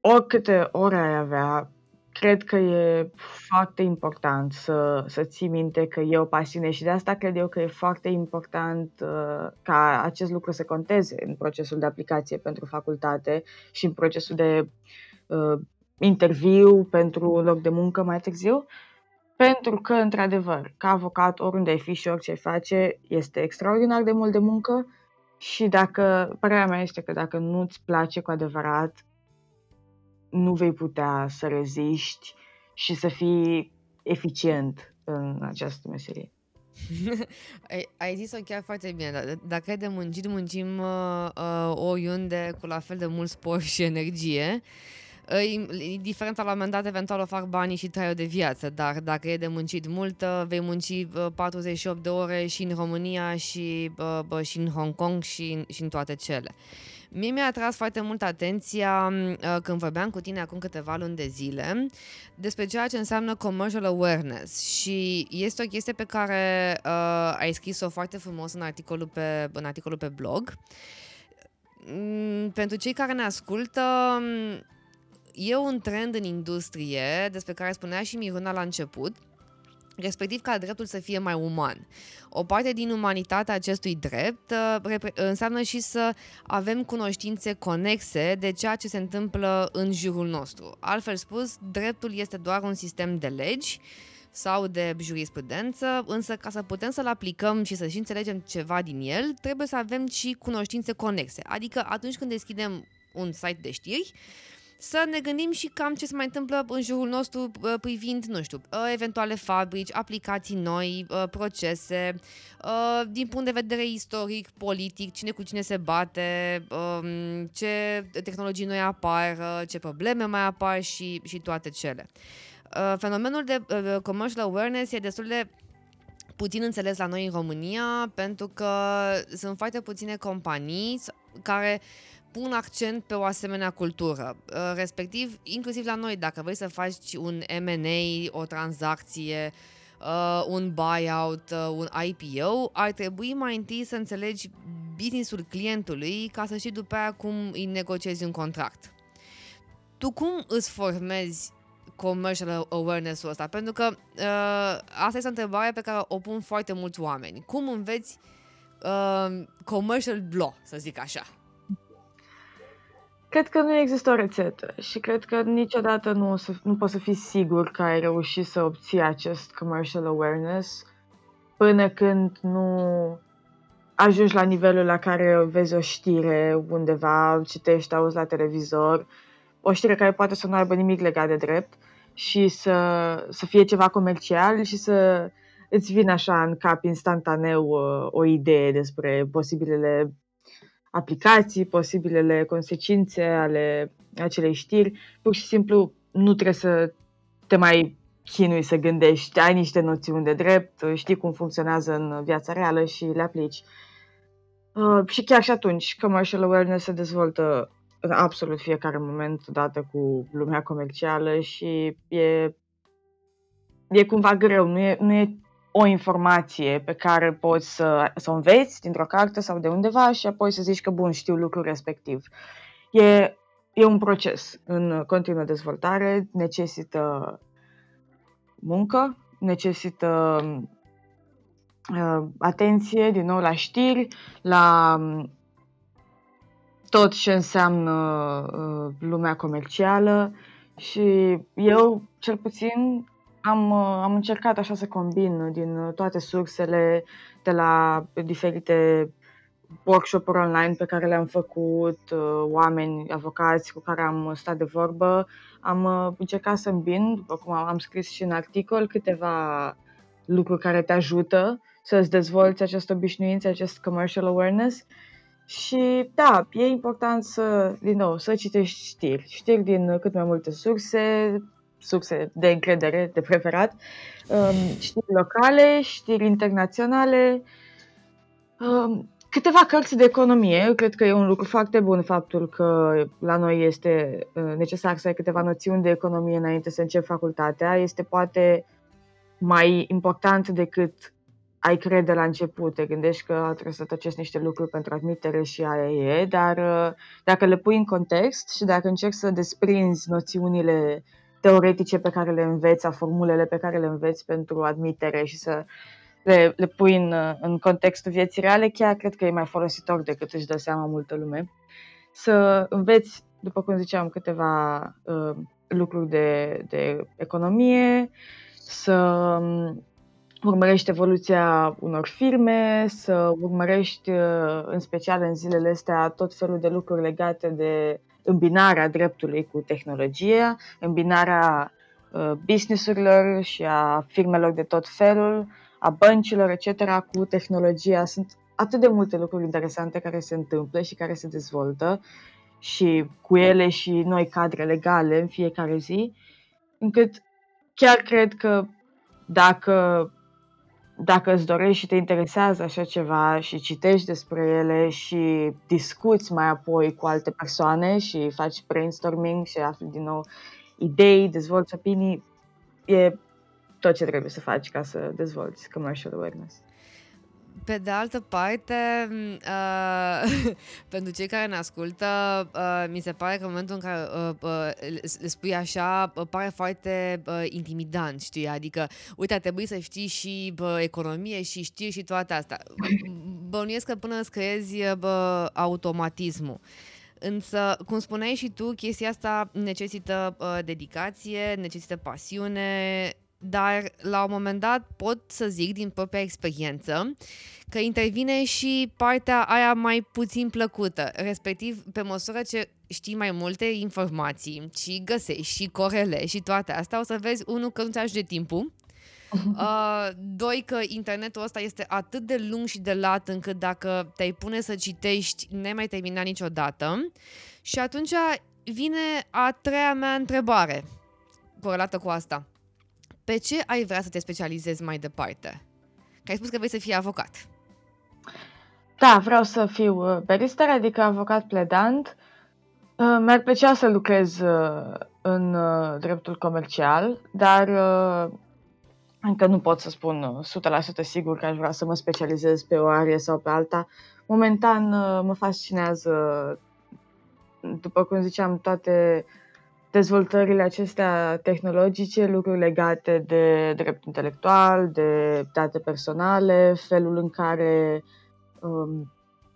oricâte ore ai avea, cred că e foarte important să, să ții minte că e o pasiune și de asta cred eu că e foarte important uh, ca acest lucru să conteze în procesul de aplicație pentru facultate și în procesul de uh, interviu pentru un loc de muncă mai târziu, pentru că, într-adevăr, ca avocat, oriunde ai fi și orice ai face, este extraordinar de mult de muncă și dacă, părerea mea este că dacă nu-ți place cu adevărat, nu vei putea să reziști și să fii eficient în această meserie. <laughs> ai, ai zis-o chiar foarte bine. D- dacă e de muncit, muncim uh, uh, oriunde cu la fel de mult spor și energie. Uh, diferența la un moment dat eventual o fac banii și traiul de viață, dar dacă e de muncit mult, uh, vei munci uh, 48 de ore și în România și, uh, și în Hong Kong și, și în toate cele. Mie mi-a atras foarte mult atenția uh, când vorbeam cu tine acum câteva luni de zile despre ceea ce înseamnă commercial awareness și este o chestie pe care uh, ai scris-o foarte frumos în articolul pe, în articolul pe blog. Mm, pentru cei care ne ascultă, e un trend în industrie despre care spunea și Miruna la început, respectiv ca dreptul să fie mai uman. O parte din umanitatea acestui drept uh, înseamnă și să avem cunoștințe conexe de ceea ce se întâmplă în jurul nostru. Altfel spus, dreptul este doar un sistem de legi sau de jurisprudență, însă ca să putem să-l aplicăm și să și înțelegem ceva din el, trebuie să avem și cunoștințe conexe. Adică atunci când deschidem un site de știri, să ne gândim și cam ce se mai întâmplă în jurul nostru privind, nu știu, eventuale fabrici, aplicații noi, procese, din punct de vedere istoric, politic, cine cu cine se bate, ce tehnologii noi apar, ce probleme mai apar și, și toate cele. Fenomenul de commercial awareness e destul de puțin înțeles la noi în România pentru că sunt foarte puține companii care pun accent pe o asemenea cultură. Uh, respectiv, inclusiv la noi, dacă vrei să faci un M&A, o tranzacție, uh, un buyout, uh, un IPO, ar trebui mai întâi să înțelegi businessul clientului ca să știi după aia cum îi negociezi un contract. Tu cum îți formezi commercial awareness-ul ăsta? Pentru că uh, asta este o întrebare pe care o pun foarte mulți oameni. Cum înveți uh, commercial law, să zic așa? Cred că nu există o rețetă și cred că niciodată nu, o să, nu poți să fii sigur că ai reușit să obții acest commercial awareness până când nu ajungi la nivelul la care vezi o știre undeva, citești, auzi la televizor, o știre care poate să nu aibă nimic legat de drept și să, să fie ceva comercial și să îți vină așa în cap instantaneu uh, o idee despre posibilele aplicații, posibilele consecințe ale acelei știri. Pur și simplu nu trebuie să te mai chinui să gândești, ai niște noțiuni de drept, știi cum funcționează în viața reală și le aplici. Uh, și chiar și atunci, commercial awareness se dezvoltă în absolut fiecare moment odată cu lumea comercială și e, e cumva greu, nu e, nu e o informație pe care poți să, să o înveți dintr-o carte sau de undeva și apoi să zici că, bun, știu lucrul respectiv. E, e un proces în continuă dezvoltare, necesită muncă, necesită uh, atenție, din nou, la știri, la um, tot ce înseamnă uh, lumea comercială și eu, cel puțin, am, uh, am încercat așa să combin din uh, toate sursele, de la diferite workshop-uri online pe care le-am făcut, uh, oameni, avocați cu care am stat de vorbă. Am încercat să îmbin, după cum am scris și în articol, câteva lucruri care te ajută să-ți dezvolți această obișnuință, acest commercial awareness. Și da, e important să, din nou, să citești știri, știri din cât mai multe surse, surse de încredere, de preferat, um, știri locale, știri internaționale, um, câteva cărți de economie. Eu cred că e un lucru foarte bun faptul că la noi este uh, necesar să ai câteva noțiuni de economie înainte să începi facultatea. Este poate mai important decât ai crede la început, te gândești că trebuie să tăcești niște lucruri pentru admitere și aia e, dar uh, dacă le pui în context și dacă încerci să desprinzi noțiunile teoretice pe care le înveți, a formulele pe care le înveți pentru admitere și să le, le pui în, în contextul vieții reale, chiar cred că e mai folositor decât își dă seama multă lume. Să înveți, după cum ziceam, câteva uh, lucruri de, de economie, să um, urmărești evoluția unor firme, să urmărești, uh, în special în zilele astea, tot felul de lucruri legate de îmbinarea dreptului cu tehnologia, îmbinarea uh, businessurilor și a firmelor de tot felul, a băncilor, etc., cu tehnologia. Sunt atât de multe lucruri interesante care se întâmplă și care se dezvoltă și cu ele și noi cadre legale în fiecare zi, încât chiar cred că dacă dacă îți dorești și te interesează așa ceva și citești despre ele și discuți mai apoi cu alte persoane și faci brainstorming și afli din nou idei, dezvolți opinii, e tot ce trebuie să faci ca să dezvolți commercial awareness. Pe de altă parte, uh, <laughs> pentru cei care ne ascultă, uh, mi se pare că în momentul în care uh, uh, le spui așa, uh, pare foarte uh, intimidant, știi? Adică, uite, ar trebui să știi și uh, economie și știi și toate astea. Bănuiesc că până îți creezi uh, automatismul. Însă, cum spuneai și tu, chestia asta necesită uh, dedicație, necesită pasiune, dar la un moment dat pot să zic din propria experiență că intervine și partea aia mai puțin plăcută, respectiv pe măsură ce știi mai multe informații și găsești și corele și toate astea, o să vezi, unul, că nu-ți ajunge timpul, <laughs> Uh, doi, că internetul ăsta este atât de lung și de lat încât dacă te-ai pune să citești, ne mai termina niciodată. Și atunci vine a treia mea întrebare corelată cu asta. Pe ce ai vrea să te specializezi mai departe? Că ai spus că vrei să fii avocat. Da, vreau să fiu uh, barister, adică avocat pledant. Uh, mi-ar plăcea să lucrez uh, în dreptul comercial, dar încă nu pot să spun 100% sigur că aș vrea să mă specializez pe o arie sau pe alta. Momentan mă fascinează, după cum ziceam, toate dezvoltările acestea tehnologice, lucruri legate de drept intelectual, de date personale, felul în care um,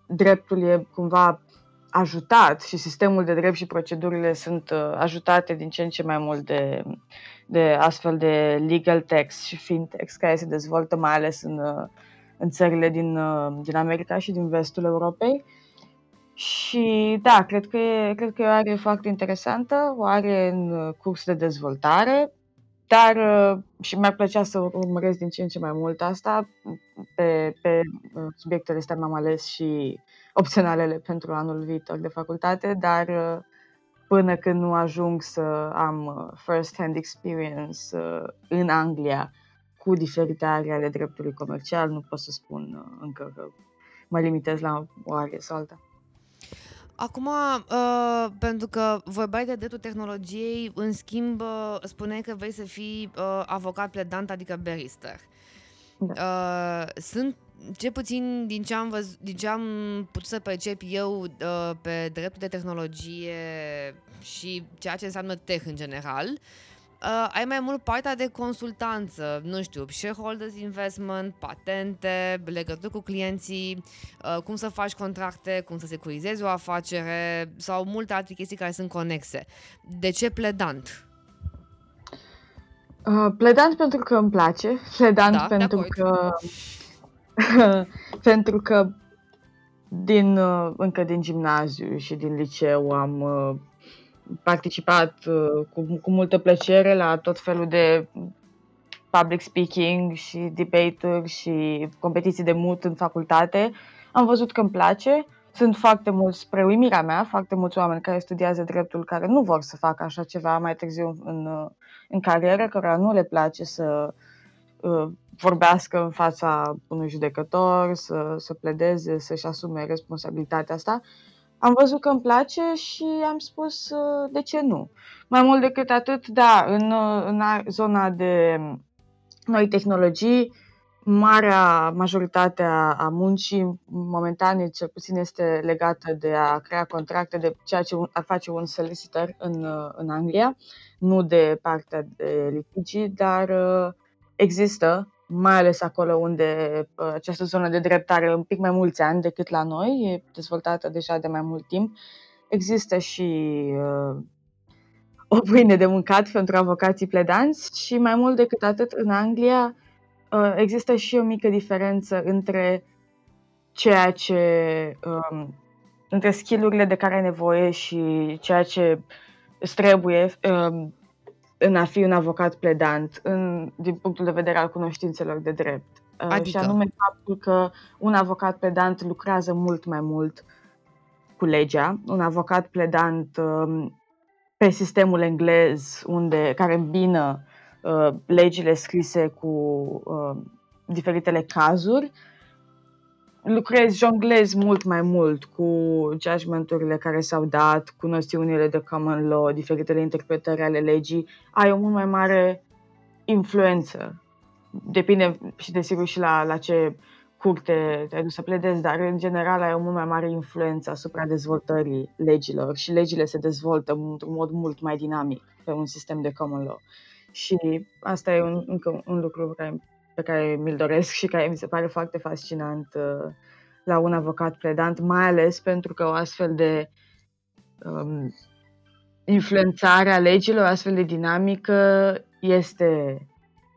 dreptul e cumva ajutat și sistemul de drept și procedurile sunt uh, ajutate din ce în ce mai mult de, de astfel de legal text și fintechs care se dezvoltă mai ales în, uh, în țările din, uh, din America și din vestul Europei. Și da, cred că e, cred că e o are foarte interesantă, o are în uh, curs de dezvoltare, dar uh, și mi-ar plăcea să urmăresc din ce în ce mai mult asta. Pe, pe uh, subiectele astea m-am ales și opționalele pentru anul viitor de facultate, dar până când nu ajung să am first-hand experience în Anglia cu diferite arii ale dreptului comercial, nu pot să spun încă că mă limitez la o arie sau alta. Acum, uh, pentru că vorbeai de dreptul tehnologiei, în schimb, uh, spuneai că vrei să fii uh, avocat pledant, adică barrister. Da. Uh, sunt, ce puțin din ce am, văz, din ce am putut să percep eu uh, pe dreptul de tehnologie și ceea ce înseamnă tech în general, uh, uh, ai mai mult partea de consultanță, nu știu, shareholders investment, patente, legături cu clienții, uh, cum să faci contracte, cum să securizezi o afacere sau multe alte chestii care sunt conexe. De ce pledant? Uh, pledant pentru că îmi place, pledant da, pentru că <laughs> pentru că din, uh, încă din gimnaziu și din liceu am uh, participat uh, cu, cu multă plăcere la tot felul de public speaking și debate-uri și competiții de mut în facultate. Am văzut că îmi place. Sunt foarte mulți, spre uimirea mea, foarte mulți oameni care studiază dreptul care nu vor să facă așa ceva mai târziu în, uh, în carieră, care nu le place să uh, vorbească în fața unui judecător, să, să pledeze, să-și asume responsabilitatea asta am văzut că îmi place și am spus uh, de ce nu. Mai mult decât atât, da, în, uh, în zona de noi tehnologii, marea majoritate a muncii momentan, cel puțin, este legată de a crea contracte de ceea ce ar face un solicitor în, uh, în Anglia, nu de partea de litigi, dar există mai ales acolo unde uh, această zonă de drept are un pic mai mulți ani decât la noi, e dezvoltată deja de mai mult timp. Există și uh, o pâine de mâncat pentru avocații pledanți și mai mult decât atât, în Anglia uh, există și o mică diferență între ceea ce um, între skillurile de care ai nevoie și ceea ce îți trebuie um, în a fi un avocat pledant în, din punctul de vedere al cunoștințelor de drept. Uh, Adică? Și anume faptul că un avocat pledant lucrează mult mai mult cu legea. Un avocat pledant um, pe sistemul englez, unde, care îmbină uh, legile scrise cu uh, diferitele cazuri, lucrezi, jonglezi mult mai mult cu judgmenturile care s-au dat, cu noțiunile de common law, diferitele interpretări ale legii, ai o mult mai mare influență. Depinde și desigur și la, la ce curte te-ai dus să pledezi, dar în general ai o mult mai mare influență asupra dezvoltării legilor și legile se dezvoltă într-un mod mult mai dinamic pe un sistem de common law. Și asta e un, încă un lucru care, pe care mi-l doresc și care mi se pare foarte fascinant uh, la un avocat predant, mai ales pentru că o astfel de um, influențare a legilor, o astfel de dinamică este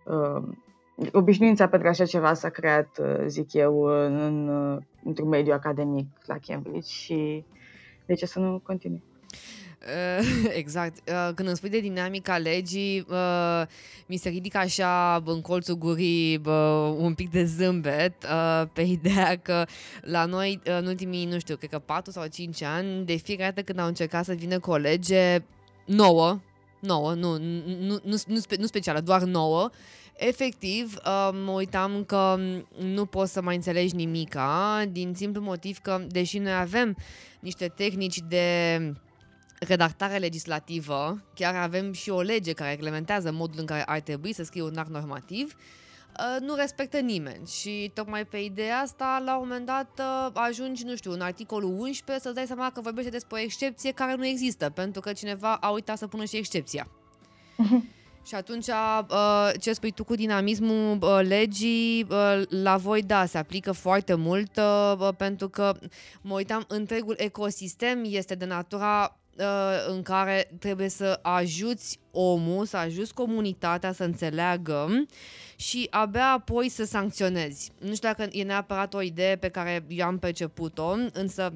um, obișnuința pentru așa ceva s-a creat, uh, zic eu, în, în, uh, într-un mediu academic la Cambridge și de ce să nu continui? Uh, <laughs> Exact. Uh, Când îmi spui de dinamica legii, uh, mi se ridică așa în colțul gurii bă, un pic de zâmbet uh, pe ideea că la noi uh, în ultimii, nu știu, cred că 4 sau 5 ani, de fiecare dată când au încercat să vină cu o lege nouă, nouă, nu, nu, nu, nu, nu, spe, nu specială, doar nouă, efectiv uh, mă uitam că nu poți să mai înțelegi nimica din simplu motiv că, deși noi avem niște tehnici de redactare legislativă, chiar avem și o lege care reglementează modul în care ar trebui să scrie un act normativ, uh, nu respectă nimeni și tocmai pe ideea asta, la un moment dat, uh, ajungi, nu știu, în articolul 11 să-ți dai seama că vorbește despre o excepție care nu există, pentru că cineva a uitat să pună și excepția. <laughs> Și atunci, uh, ce spui tu cu dinamismul uh, legii, uh, la voi, da, se aplică foarte mult, uh, pentru că mă uitam, întregul ecosistem este de natura uh, în care trebuie să ajuți omul, să ajuți comunitatea să înțeleagă și abia apoi să sancționezi. Nu știu dacă e neapărat o idee pe care eu am perceput-o, însă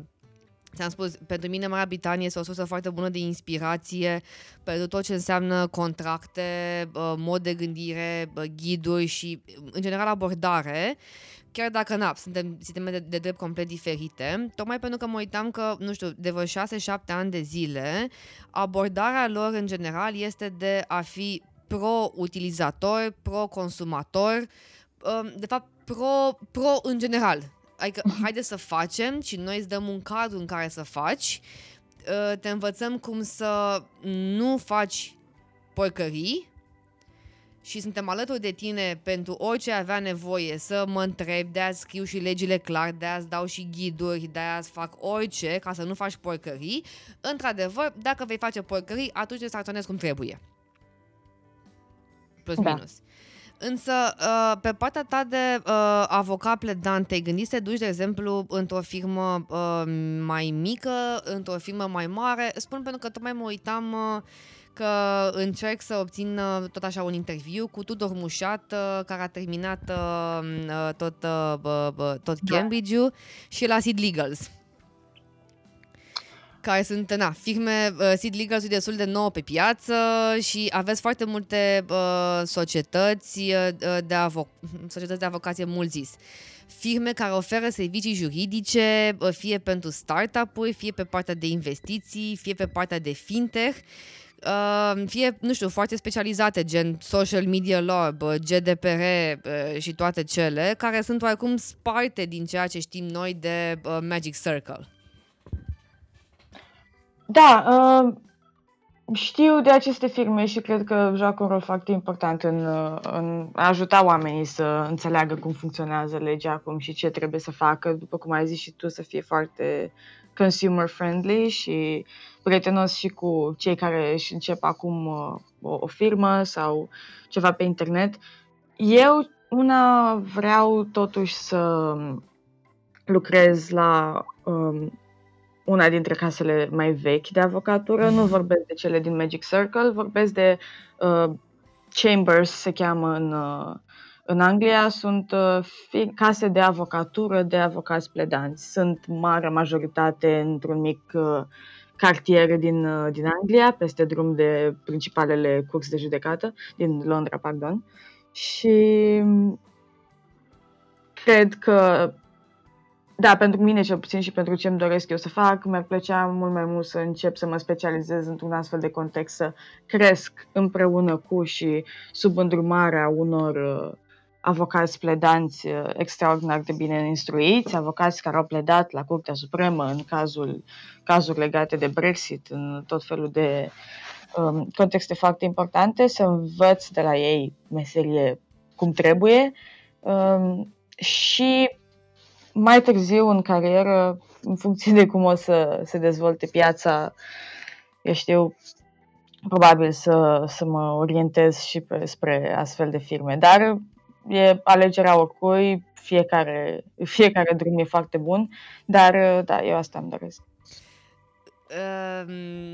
Ți-am spus, pentru mine Marea Britanie este o sursă foarte bună de inspirație pentru tot ce înseamnă contracte, uh, mod de gândire, uh, ghiduri și, în general, abordare. Chiar dacă, na, suntem sisteme de, de drept complet diferite, tocmai pentru că mă uitam că, nu știu, de vreo 6-7 ani de zile, abordarea lor, în general, este de a fi pro-utilizator, pro-consumator, uh, de fapt, pro, pro în general. Adică, <laughs> haide să facem și noi îți dăm un cadru în care să faci, uh, te învățăm cum să nu faci porcării și suntem alături de tine pentru orice avea nevoie să mă întreb, de-aia scriu și legile clar, de-aia îți dau și ghiduri, de-aia îți fac orice ca să nu faci porcării. Într-adevăr, dacă vei face porcării, atunci te sancționezi cum trebuie. Plus Da. minus. Însă, uh, pe partea ta de uh, avocat pledant, te-ai gândit să te duci, de exemplu, într-o firmă uh, mai mică, într-o firmă mai mare? Spun pentru că tocmai mă uitam uh, că încerc să obțin uh, tot așa un interviu cu Tudor Mușat, uh, care a terminat uh, uh, tot, uh, bă, bă, tot Da. Cambridge-ul și la Sid Legals care sunt, na, firme, uh, Seed Legal sunt destul de nouă pe piață și aveți foarte multe uh, societăți, uh, de avo- societăți de avocație mult zis. Firme care oferă servicii juridice, uh, fie pentru startup-uri, fie pe partea de investiții, fie pe partea de fintech, uh, fie, nu știu, foarte specializate, gen social media law, bă, GDPR uh, și toate cele, care sunt oarecum sparte din ceea ce știm noi de uh, Magic Circle. Da, uh, știu de aceste firme și cred că joacă un rol foarte important în, uh, în a ajuta oamenii să înțeleagă cum funcționează legea acum și ce trebuie să facă, după cum ai zis și tu, să fie foarte consumer friendly și prietenos și cu cei care își încep acum uh, o, o firmă sau ceva pe internet. Eu, una, vreau totuși să lucrez la um, una dintre casele mai vechi de avocatură. Nu vorbesc de cele din Magic Circle, vorbesc de uh, Chambers, se cheamă în, uh, în Anglia. Sunt uh, fi- case de avocatură de avocați pledanți. Sunt mare majoritate într-un mic uh, cartiere din, uh, din Anglia, peste drum de principalele curs de judecată, din Londra, pardon. Și cred că, da, pentru mine cel puțin și pentru ce îmi doresc eu să fac, mi-ar plăcea mult mai mult să încep să mă specializez într-un astfel de context, să cresc împreună cu și sub îndrumarea unor uh, avocați pledanți uh, extraordinar de bine instruiți, avocați care au pledat la Curtea Supremă în cazul, cazuri legate de Brexit, în tot felul de um, contexte foarte importante, să învăț de la ei meserie cum trebuie um, și mai târziu în carieră, în funcție de cum o să se dezvolte piața, eu știu, probabil să, să mă orientez și pe, spre astfel de firme. Dar e alegerea oricui, fiecare, fiecare drum e foarte bun, dar da, eu asta îmi doresc. Uh,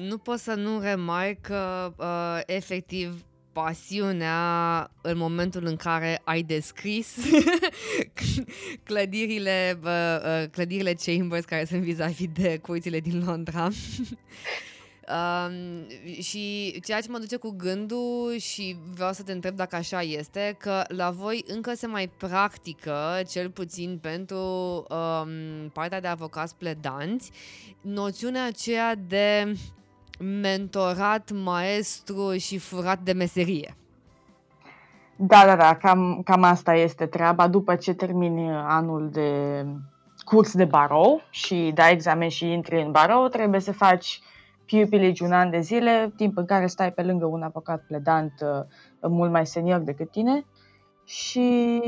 nu pot să nu remarc că uh, efectiv pasiunea în momentul în care ai descris <laughs> clădirile, uh, clădirile Chambers care sunt vis-a-vis de curțile din Londra Um, și ceea ce mă duce cu gândul și vreau să te întreb dacă așa este, că la voi încă se mai practică, cel puțin pentru um, partea de avocați pledanți, noțiunea aceea de mentorat, maestru și furat de meserie. Da, da, da, cam, cam asta este treaba. După ce termini anul de curs de barou și dai examen și intri în barou, trebuie să faci pupilage un an de zile, timp în care stai pe lângă un avocat pledant uh, mult mai senior decât tine și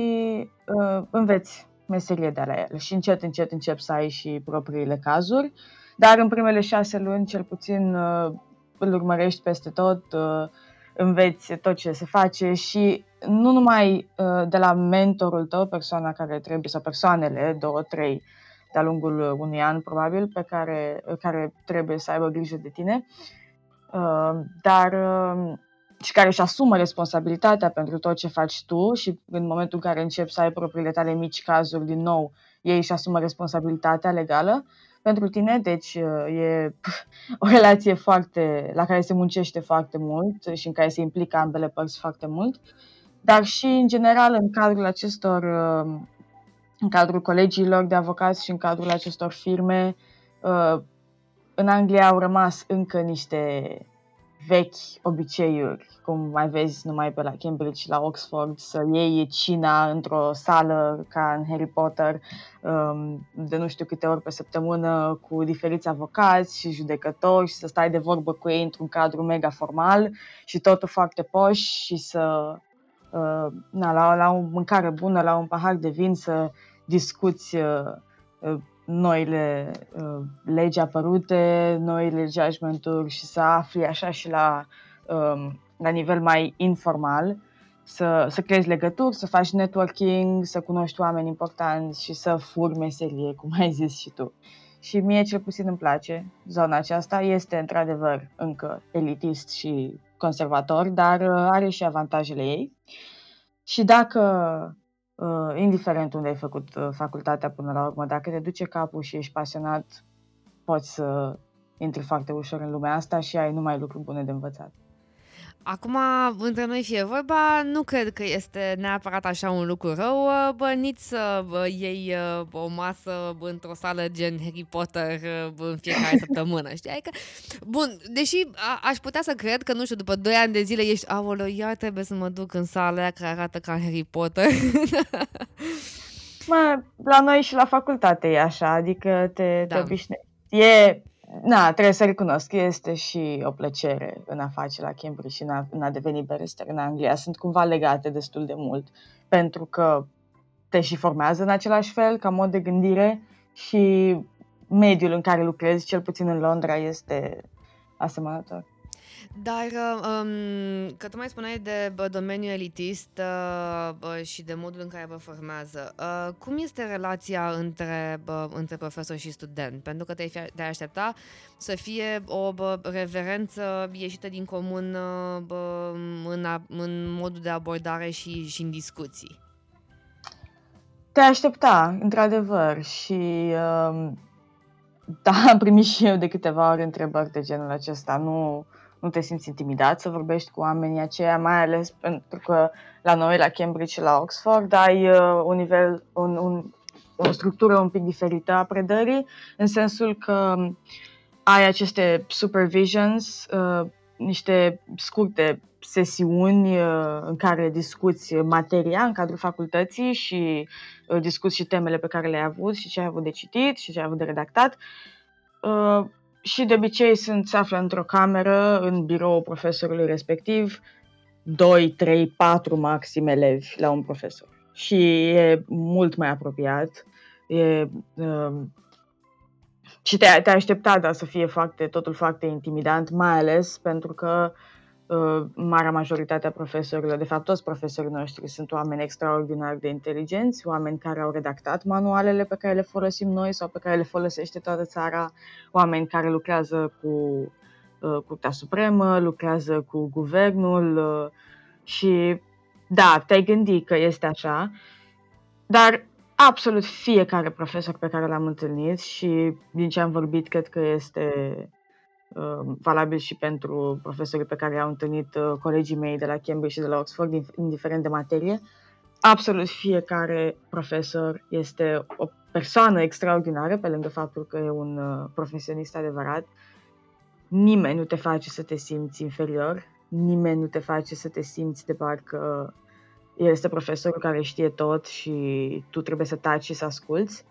uh, înveți meserie de la el și încet, încet încep să ai și propriile cazuri, dar în primele șase luni cel puțin uh, îl urmărești peste tot, uh, înveți tot ce se face și nu numai uh, de la mentorul tău, persoana care trebuie, sau persoanele, două, trei, de-a lungul unui an, probabil, pe care, care trebuie să aibă grijă de tine, uh, dar uh, și care își asumă responsabilitatea pentru tot ce faci tu și în momentul în care începi să ai propriile tale mici cazuri din nou, ei își asumă responsabilitatea legală. Pentru tine, deci uh, e <laughs> o relație foarte, la care se muncește foarte mult și în care se implică ambele părți foarte mult, dar și în general în cadrul acestor în cadrul colegiilor de avocați și în cadrul acestor firme. Uh, în Anglia au rămas încă niște vechi obiceiuri, cum mai vezi numai pe la Cambridge și la Oxford, să iei cina într-o sală ca în Harry Potter um, de nu știu câte ori pe săptămână cu diferiți avocați și judecători și să stai de vorbă cu ei într-un cadru mega formal și totul foarte poș și să uh, na, la, la o mâncare bună, la un pahar de vin să discuți uh, uh, noile uh, legi apărute, noile judgment-uri și să afli așa și la, um, la nivel mai informal, să, să creezi legături, să faci networking, să cunoști oameni importanți și să furi meserie, cum ai zis și tu. Și mie cel puțin îmi place zona aceasta. Este într-adevăr încă elitist și conservator, dar are și avantajele ei. Și dacă uh, indiferent unde ai făcut uh, facultatea până la urmă, dacă te duce capul și ești pasionat, poți să intri foarte ușor în lumea asta și ai numai lucruri bune de învățat. Acum, între noi fie vorba, nu cred că este neapărat așa un lucru rău, uh, bă, nici să bă, iei uh, o masă într-o sală gen Harry Potter uh, în fiecare <laughs> săptămână, știi? Adică, bun, deși a, aș putea să cred că, nu știu, după 2 ani de zile ești, aoleu, iar trebuie să mă duc în sala aia care arată ca Harry Potter. Mă, la noi și la facultate e așa, adică te, da. te obișnuiești. E Na, trebuie să recunosc că este și o plăcere în a face la Cambridge și în a, în a deveni barrister în Anglia. Sunt cumva legate destul de mult, pentru că te și formează în același fel, ca mod de gândire și mediul în care lucrezi, cel puțin în Londra, este asemănător. Dar um, că tu mai spuneai de bă, domeniul elitist uh, bă, și de modul în care vă formează, uh, cum este relația între, bă, între profesor și student? Pentru că te-ai, te aștepta să fie o bă, reverență ieșită din comun uh, bă, în, a, în modul de abordare și, și în discuții. Te aștepta, într-adevăr, și uh, <laughs> da, am primit și eu de câteva ori întrebări de genul acesta. Nu, nu te simți intimidat să vorbești cu oamenii aceia, mai ales pentru că la noi, la Cambridge și la Oxford, ai uh, un nivel, un, un, o structură un pic diferită a predării, în sensul că ai aceste supervisions, uh, niște scurte sesiuni uh, în care discuți materia în cadrul facultății și uh, discuți și temele pe care le-ai avut și ce ai avut de citit și ce ai avut de redactat. Uh, și de obicei sunt, se află într-o cameră, în birou profesorului respectiv, 2, 3, 4 maxim elevi la un profesor. Și e mult mai apropiat. E, uh, și te, te aștepta da, să fie foarte, totul foarte intimidant, mai ales pentru că uh, marea majoritate a profesorilor, de fapt toți profesorii noștri sunt oameni extraordinar de inteligenți, oameni care au redactat manualele pe care le folosim noi sau pe care le folosește toată țara, oameni care lucrează cu uh, Curtea Supremă, lucrează cu guvernul uh, și da, te-ai gândit că este așa, dar absolut fiecare profesor pe care l-am întâlnit și din ce am vorbit, cred că este uh, valabil și pentru profesorii pe care i-au întâlnit uh, colegii mei de la Cambridge și de la Oxford, indiferent de materie. Absolut fiecare profesor este o persoană extraordinară, pe lângă faptul că e un uh, profesionist adevărat. Nimeni nu te face să te simți inferior, nimeni nu te face să te simți de parcă este profesorul care știe tot și tu trebuie să taci și să asculți.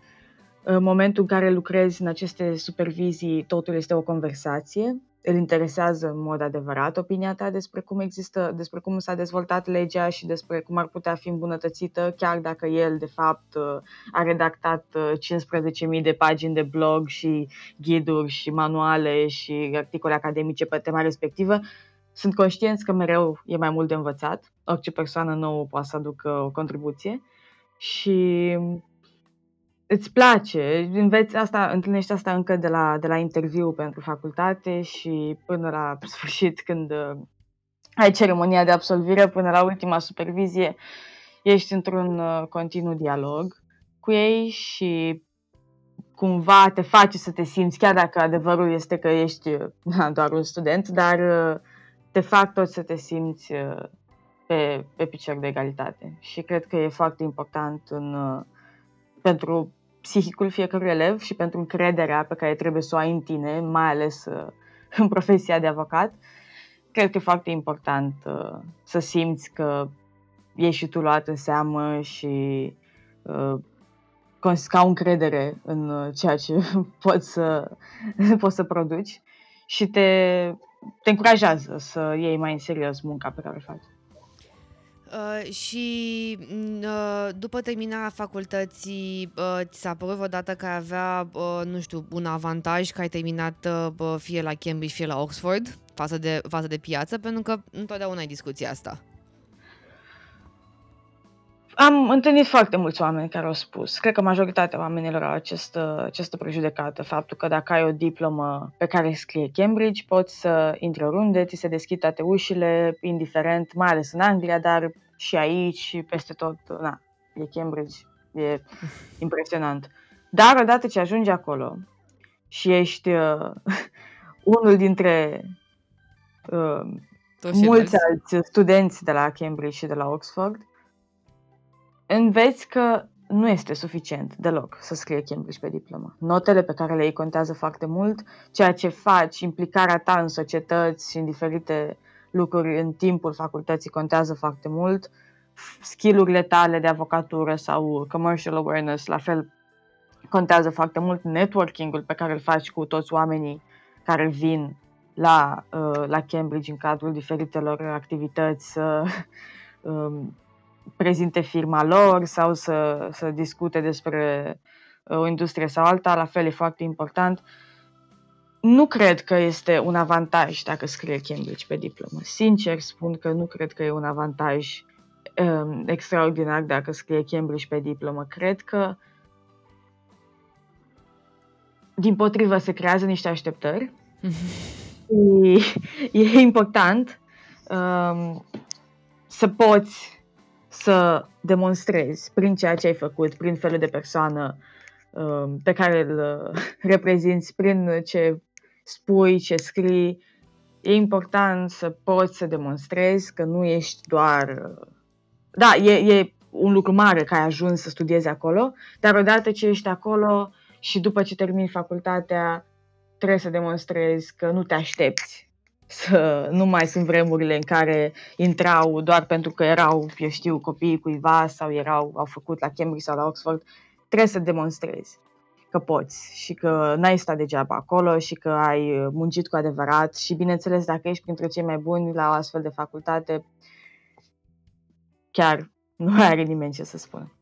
În momentul în care lucrezi în aceste supervizii, totul este o conversație. Îl interesează în mod adevărat opinia ta despre cum există, despre cum s-a dezvoltat legea și despre cum ar putea fi îmbunătățită, chiar dacă el, de fapt, a redactat 15.000 de pagini de blog și ghiduri și manuale și articole academice pe tema respectivă? Sunt conștienți că mereu e mai mult de învățat, orice persoană nouă poate să aducă o contribuție. Și îți place, înveți asta, întâlnești asta încă de la, de la interviu pentru facultate și până la <laughs> sfârșit când uh, ai ceremonia de absolvire, până la ultima supervizie, ești într-un uh, continuu dialog cu ei și cumva te face să te simți, chiar dacă adevărul este că ești uh, <laughs> doar un student, dar te fac tot să te simți uh, pe, pe picior de egalitate. Și cred că e foarte important în, uh, pentru psihicul fiecărui elev și pentru încrederea pe care trebuie să o ai în tine, mai ales uh, <laughs> în profesia de avocat. Cred că e foarte important să simți că ești și tu luat în seamă și ca o încredere în ceea ce <laughs> poți să, <laughs> poți să produci și te te încurajează să iei mai în serios munca pe care o faci. Uh, și mm, uh, după terminarea facultății, uh, ți s-a părut vreodată că avea, uh, nu știu, un avantaj că ai terminat uh, fie la Cambridge, fie la Oxford, față de, față de piață, pentru că întotdeauna ai discuția asta. Am întâlnit foarte mulți oameni care au spus, cred că majoritatea oamenilor au această, această prejudecată, faptul că dacă ai o diplomă pe care scrie Cambridge, poți să intri oriunde, ți se deschid toate ușile, indiferent, mai ales în Anglia, dar și aici și peste tot, na, e Cambridge, e <laughs> impresionant. Dar odată ce ajungi acolo și ești uh, <laughs> unul dintre uh, mulți alți studenți de la Cambridge și de la Oxford, înveți că nu este suficient deloc să scrie Cambridge pe diplomă. Notele pe care le iei contează foarte mult, ceea ce faci, implicarea ta în societăți și în diferite lucruri în timpul facultății contează foarte mult, skillurile tale de avocatură sau commercial awareness la fel contează foarte mult, networking-ul pe care îl faci cu toți oamenii care vin la, uh, la Cambridge în cadrul diferitelor activități, să <laughs> um, prezinte firma lor sau să, să discute despre uh, o industrie sau alta, la fel e foarte important. Nu cred că este un avantaj dacă scrie Cambridge pe diplomă. Sincer spun că nu cred că e un avantaj um, extraordinar dacă scrie Cambridge pe diplomă. Cred că din potrivă se creează niște așteptări. <laughs> e, e important um, să poți să demonstrezi prin ceea ce ai făcut, prin felul de persoană uh, pe care îl <laughs> reprezinți prin ce spui, ce scrii. E important să poți să demonstrezi că nu ești doar... Da, e, e un lucru mare că ai ajuns să studiezi acolo, dar odată ce ești acolo și după ce termini facultatea, trebuie să demonstrezi că nu te aștepți să nu mai sunt vremurile în care intrau doar pentru că erau, eu știu, copiii cuiva sau erau, au făcut la Cambridge sau la Oxford. Trebuie să demonstrezi că poți și că n-ai stat degeaba acolo și că ai muncit cu adevărat și, bineînțeles, dacă ești printre cei mai buni la o astfel de facultate, chiar nu are nimeni ce să spună.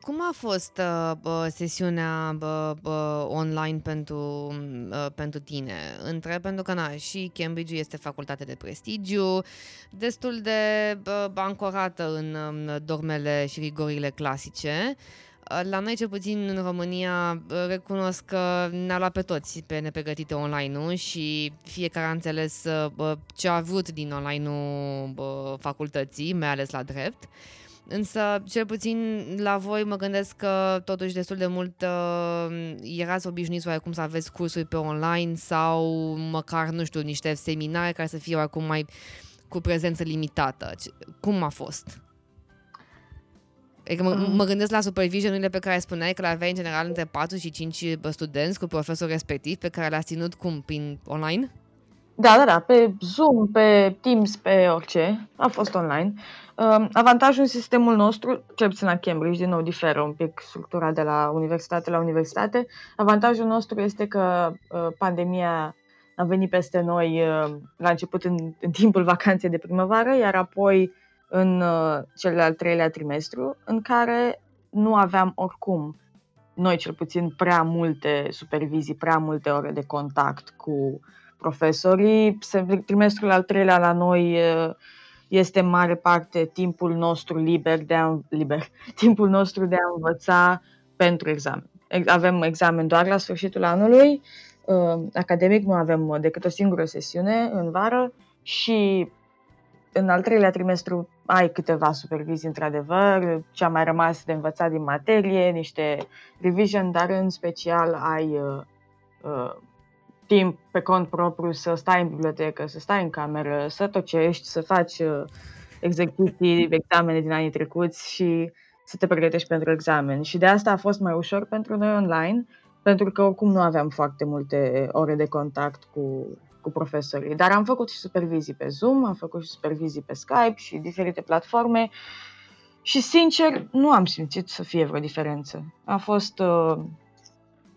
Cum a fost uh, sesiunea uh, online pentru, uh, pentru tine? Întreb pentru că na, și Cambridge este facultate de prestigiu, destul de uh, ancorată în uh, dormele și rigorile clasice. La noi, cel puțin în România, recunosc că ne-a luat pe toți pe nepregătite online-ul și fiecare a înțeles ce a vrut din online-ul facultății, mai ales la drept. Însă, cel puțin la voi mă gândesc că totuși destul de mult uh, erați obișnuiți oarecum să aveți cursuri pe online sau măcar, nu știu, niște seminare care să fie oarecum mai cu prezență limitată. Cum a fost? Adică mă, mm. mă gândesc la supervisionurile pe care spuneai că le aveai în general între 4 și 5 studenți cu profesor respectiv pe care le-ați ținut cum? Prin online? Da, da, da, pe Zoom, pe Teams, pe orice. A fost online. Uh, avantajul sistemul nostru, cel puțin la Cambridge, din nou diferă un pic structura de la universitate la universitate. Avantajul nostru este că uh, pandemia a venit peste noi uh, la început în, în timpul vacanței de primăvară, iar apoi în uh, cel al treilea trimestru, în care nu aveam oricum, noi cel puțin, prea multe supervizii, prea multe ore de contact cu profesorii. Trimestrul al treilea la noi uh, este în mare parte timpul nostru liber de a, liber, <laughs> timpul nostru de a învăța pentru examen. Avem examen doar la sfârșitul anului, uh, academic nu avem decât o singură sesiune în vară și în al treilea trimestru ai câteva supervizii, într-adevăr, ce a mai rămas de învățat din materie, niște revision, dar în special ai uh, uh, timp pe cont propriu să stai în bibliotecă, să stai în cameră, să tocești, să faci uh, exerciții, examene din anii trecuți și să te pregătești pentru examen. Și de asta a fost mai ușor pentru noi online, pentru că oricum nu aveam foarte multe ore de contact cu, cu profesorii. Dar am făcut și supervizii pe Zoom, am făcut și supervizii pe Skype și diferite platforme și, sincer, nu am simțit să fie vreo diferență. A fost... Uh,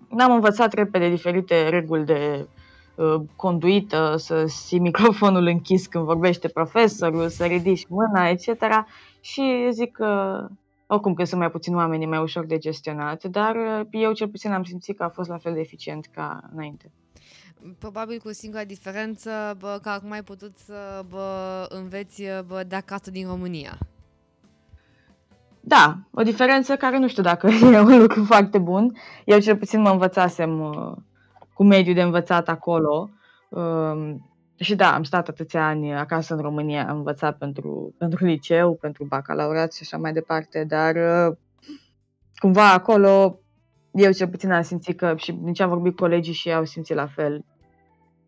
n-am învățat repede diferite reguli de uh, conduită, să ții microfonul închis când vorbește profesorul, să ridici mâna, etc. Și zic că oricum că sunt mai puțin oameni, e mai ușor de gestionat, dar uh, eu cel puțin am simțit că a fost la fel de eficient ca înainte. Probabil cu singura diferență bă, că acum ai putut să bă, înveți bă, de acasă din România. Da, o diferență care nu știu dacă <laughs> e un lucru foarte bun. Eu cel puțin mă învățasem uh, cu mediul de învățat acolo. Uh, și da, am stat atâția ani acasă în România, am învățat pentru, pentru liceu, pentru bacalaureat și așa mai departe, dar uh, cumva acolo eu cel puțin am simțit că și din ce am vorbit colegii și ei au simțit la fel.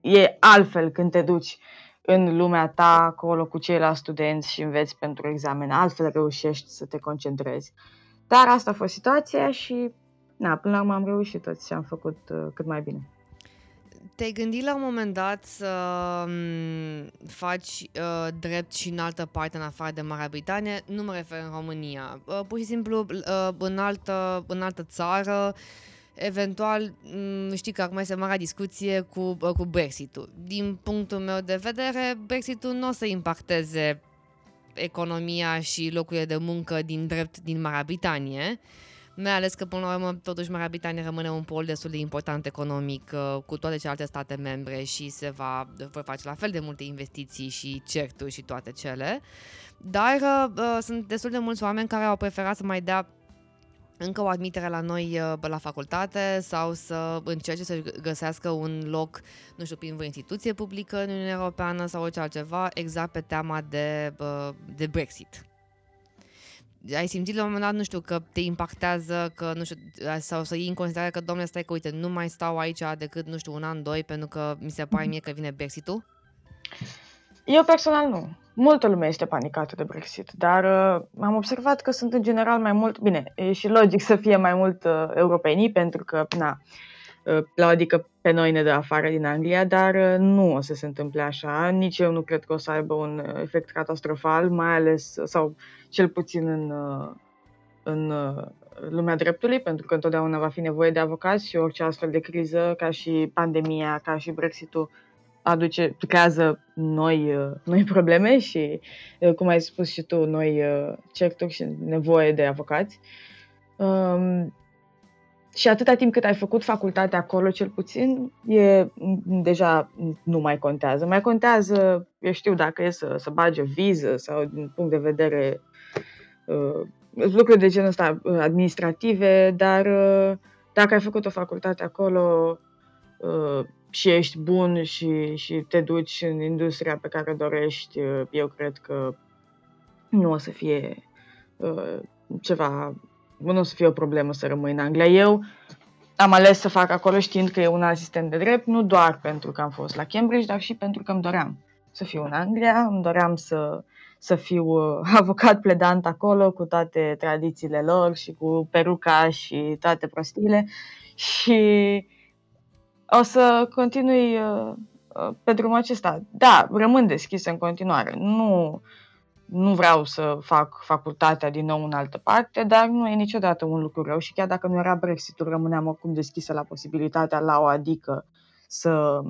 E altfel când te duci în lumea ta, acolo cu ceilalți studenți și înveți pentru examen, altfel reușești să te concentrezi. Dar asta a fost situația și, na, până la urmă am reușit toți și am făcut uh, cât mai bine. Te-ai gândit la un moment dat să um, faci uh, drept și în altă parte, în afară de Marea Britanie? Nu mă refer în România. Uh, pur și simplu uh, în, altă, în altă țară, eventual, um, știi că acum este marea discuție cu, uh, cu Brexit-ul. Din punctul meu de vedere, Brexit-ul nu o să impacteze economia și locurile de muncă din drept din Marea Britanie. Uh, mai ales că, până la urmă, totuși Marea Britanie rămâne un pol destul de important economic uh, cu toate celelalte state membre și se va, vor face la fel de multe investiții și certuri și toate cele. Dar uh, uh, sunt destul de mulți oameni care au preferat să mai dea încă o admitere la noi uh, la facultate sau să încerce să găsească un loc, nu știu, prin vreo instituție publică în Uniunea Europeană sau orice altceva, exact pe teama de, de Brexit ai simțit la un moment dat, nu știu, că te impactează, că, nu știu, sau să iei în considerare că, domnule, stai că, uite, nu mai stau aici decât, nu știu, un an, doi, pentru că mi se pare mie că vine Brexit-ul? Eu personal nu. Multă lume este panicată de Brexit, dar uh, am observat că sunt în general mai mult, bine, e și logic să fie mai mult uh, europenii, pentru că, na, uh, la adică pe noi ne dă afară din Anglia, dar uh, nu o să se întâmple așa. Nici eu nu cred că o să aibă un uh, efect catastrofal, mai ales, sau cel puțin în, uh, în uh, lumea dreptului, pentru că întotdeauna va fi nevoie de avocați și orice astfel de criză, ca și pandemia, ca și Brexitul, aduce, creează noi, uh, noi probleme și, uh, cum ai spus și tu, noi uh, certuri și nevoie de avocați. Um, și atâta timp cât ai făcut facultatea acolo, cel puțin, e, deja nu mai contează. Mai contează, eu știu, dacă e să, să bage o viză sau din punct de vedere uh, lucruri de genul ăsta administrative, dar uh, dacă ai făcut o facultate acolo, uh, și ești bun și, și te duci în industria pe care dorești, eu cred că nu o să fie uh, ceva, nu o să fie o problemă să rămâi în Anglia. Eu am ales să fac acolo știind că e un asistent de drept, nu doar pentru că am fost la Cambridge, dar și pentru că îmi doream să fiu în Anglia, îmi doream să, să fiu uh, <laughs> avocat pledant acolo cu toate tradițiile lor și cu peruca și toate prostiile și o să continui uh, uh, pe drumul acesta. Da, rămân deschis în continuare. Nu, nu vreau să fac facultatea din nou în altă parte, dar nu e niciodată un lucru rău și chiar dacă nu era Brexitul, rămâneam oricum deschisă la posibilitatea la o adică să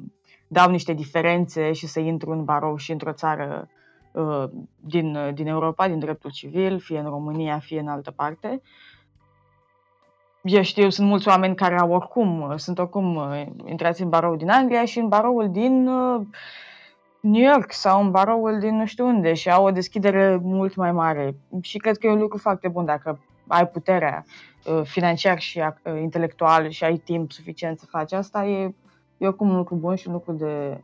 dau niște diferențe și să intru în barou și într-o țară uh, din, din Europa, din dreptul civil, fie în România, fie în altă parte eu știu, sunt mulți oameni care au oricum, sunt oricum uh, intrați în barou din Anglia și în baroul din uh, New York sau în baroul din nu știu unde și au o deschidere mult mai mare. Și cred că e un lucru foarte bun dacă ai puterea uh, financiar și intelectual și ai timp suficient să faci asta, e, e oricum un lucru bun și un lucru de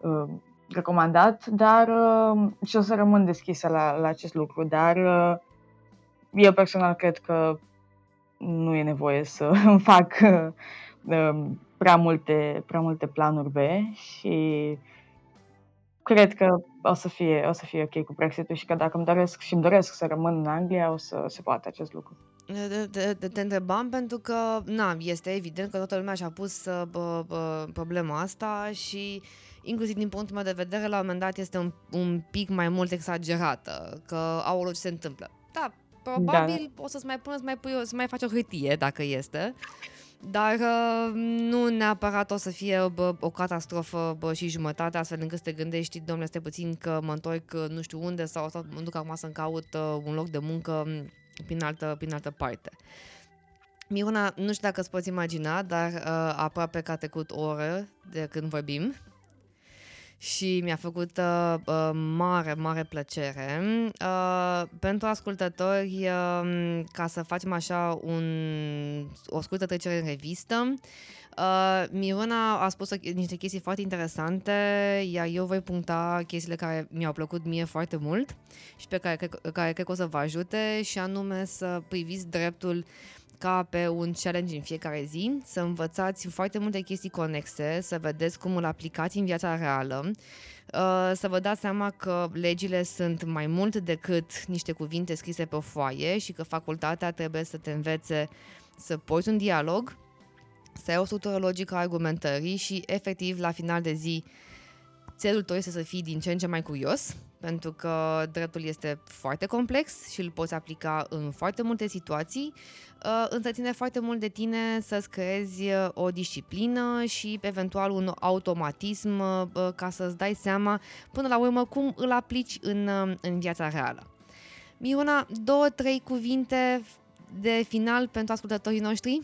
uh, recomandat, dar uh, și o să rămân deschisă la, la acest lucru, dar uh, eu personal cred că nu e nevoie să <laughs> îmi fac um, prea multe, prea multe planuri B și cred că o să fie, o să fie ok cu Brexit-ul și că dacă îmi doresc și îmi doresc să rămân în Anglia, o să se poate acest lucru. Te, te, te întrebam pentru că, na, este evident că toată lumea și-a pus uh, bă, bă, problema asta și inclusiv din punctul meu de vedere, la un moment dat este un, un pic mai mult exagerată, că au ce se întâmplă. Da, Probabil da. o să-ți mai pun să mai, pui, să mai faci o hârtie dacă este. Dar uh, nu neapărat o să fie bă, o catastrofă bă, și jumătate, astfel încât să te gândești, domnule, stai puțin că mă întorc uh, nu știu unde sau, sau mă duc acum să-mi caut uh, un loc de muncă mm, prin altă, prin altă parte. Miruna, nu știu dacă îți poți imagina, dar uh, aproape că a trecut o oră de când vorbim și mi-a făcut uh, uh, mare, mare plăcere. Uh, pentru ascultători, uh, ca să facem așa un, o scurtă trecere în revistă, Uh, Miruna a spus niște chestii foarte interesante, iar eu voi puncta chestiile care mi-au plăcut mie foarte mult și pe care, care cred că o să vă ajute, și anume să priviți dreptul ca pe un challenge în fiecare zi, să învățați foarte multe chestii conexe, să vedeți cum îl aplicați în viața reală, uh, să vă dați seama că legile sunt mai mult decât niște cuvinte scrise pe o foaie și că facultatea trebuie să te învețe să poți un dialog, să ai o structură logică a argumentării și efectiv la final de zi țelul tău este să fii din ce în ce mai curios, pentru că dreptul este foarte complex și îl poți aplica în foarte multe situații, uh, însă ține foarte mult de tine să-ți creezi uh, o disciplină și eventual un automatism uh, ca să-ți dai seama până la urmă cum îl aplici în, în viața reală. Miruna, două, trei cuvinte de final pentru ascultătorii noștri?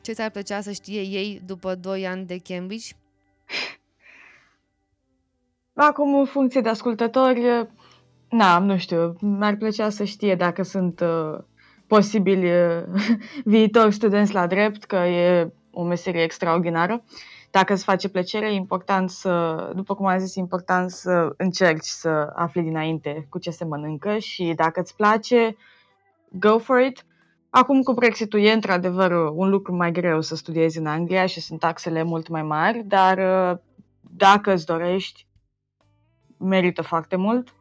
Ce ți-ar plăcea să știe ei după 2 ani de Cambridge? Acum, în funcție de ascultători, na, nu știu, mi-ar plăcea să știe dacă sunt uh, posibili uh, <laughs> viitori studenți la drept, că e o meserie extraordinară. Dacă îți face plăcere, e important să, după cum am zis, e important să încerci să afli dinainte cu ce se mănâncă și dacă îți place, go for it. Acum cu Brexit-ul e într-adevăr un lucru mai greu să studiezi în Anglia și sunt taxele mult mai mari, dar uh, dacă îți dorești, merită foarte mult.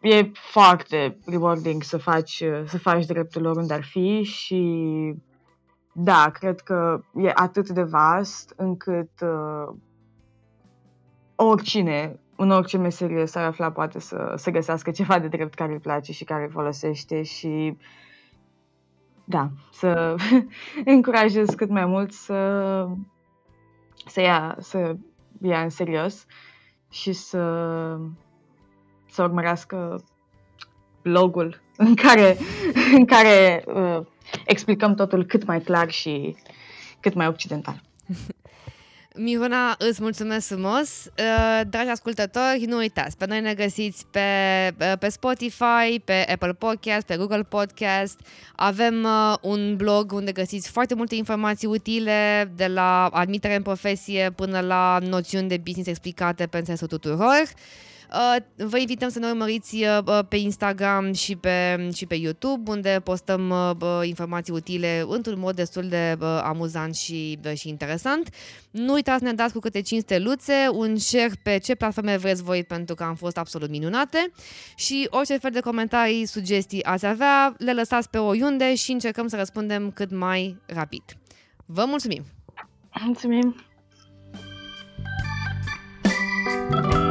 E foarte rewarding să faci, să faci dreptul oriunde ar fi și da, cred că e atât de vast încât uh, oricine, în orice meserie s-ar afla poate să, să găsească ceva de drept care îi place și care îi folosește și da, să <laughs> încurajez cât mai mult să, să, ia, să ia în serios și să, să urmărească blogul în care, <laughs> în care uh, explicăm totul cât mai clar și cât mai occidental. <laughs> Miruna, îți mulțumesc frumos. Uh, dragi ascultători, nu uitați, pe noi ne găsiți pe, uh, pe Spotify, pe Apple Podcast, pe Google Podcast. Avem uh, un blog unde găsiți foarte multe informații utile, de la admitere în profesie până la noțiuni de business explicate pentru înțelesul tuturor. Uh, vă invităm să ne urmăriți uh, uh, pe Instagram și pe, și pe YouTube, unde postăm informații utile într-un mod destul de amuzant și, și interesant. Nu uitați să ne dați cu câte 5 steluțe, un share pe ce platforme vreți voi, pentru că am fost absolut minunate. Și orice fel de comentarii, sugestii ați avea, le lăsați pe oriunde și încercăm să răspundem cât mai rapid. Vă mulțumim! Mulțumim! thank you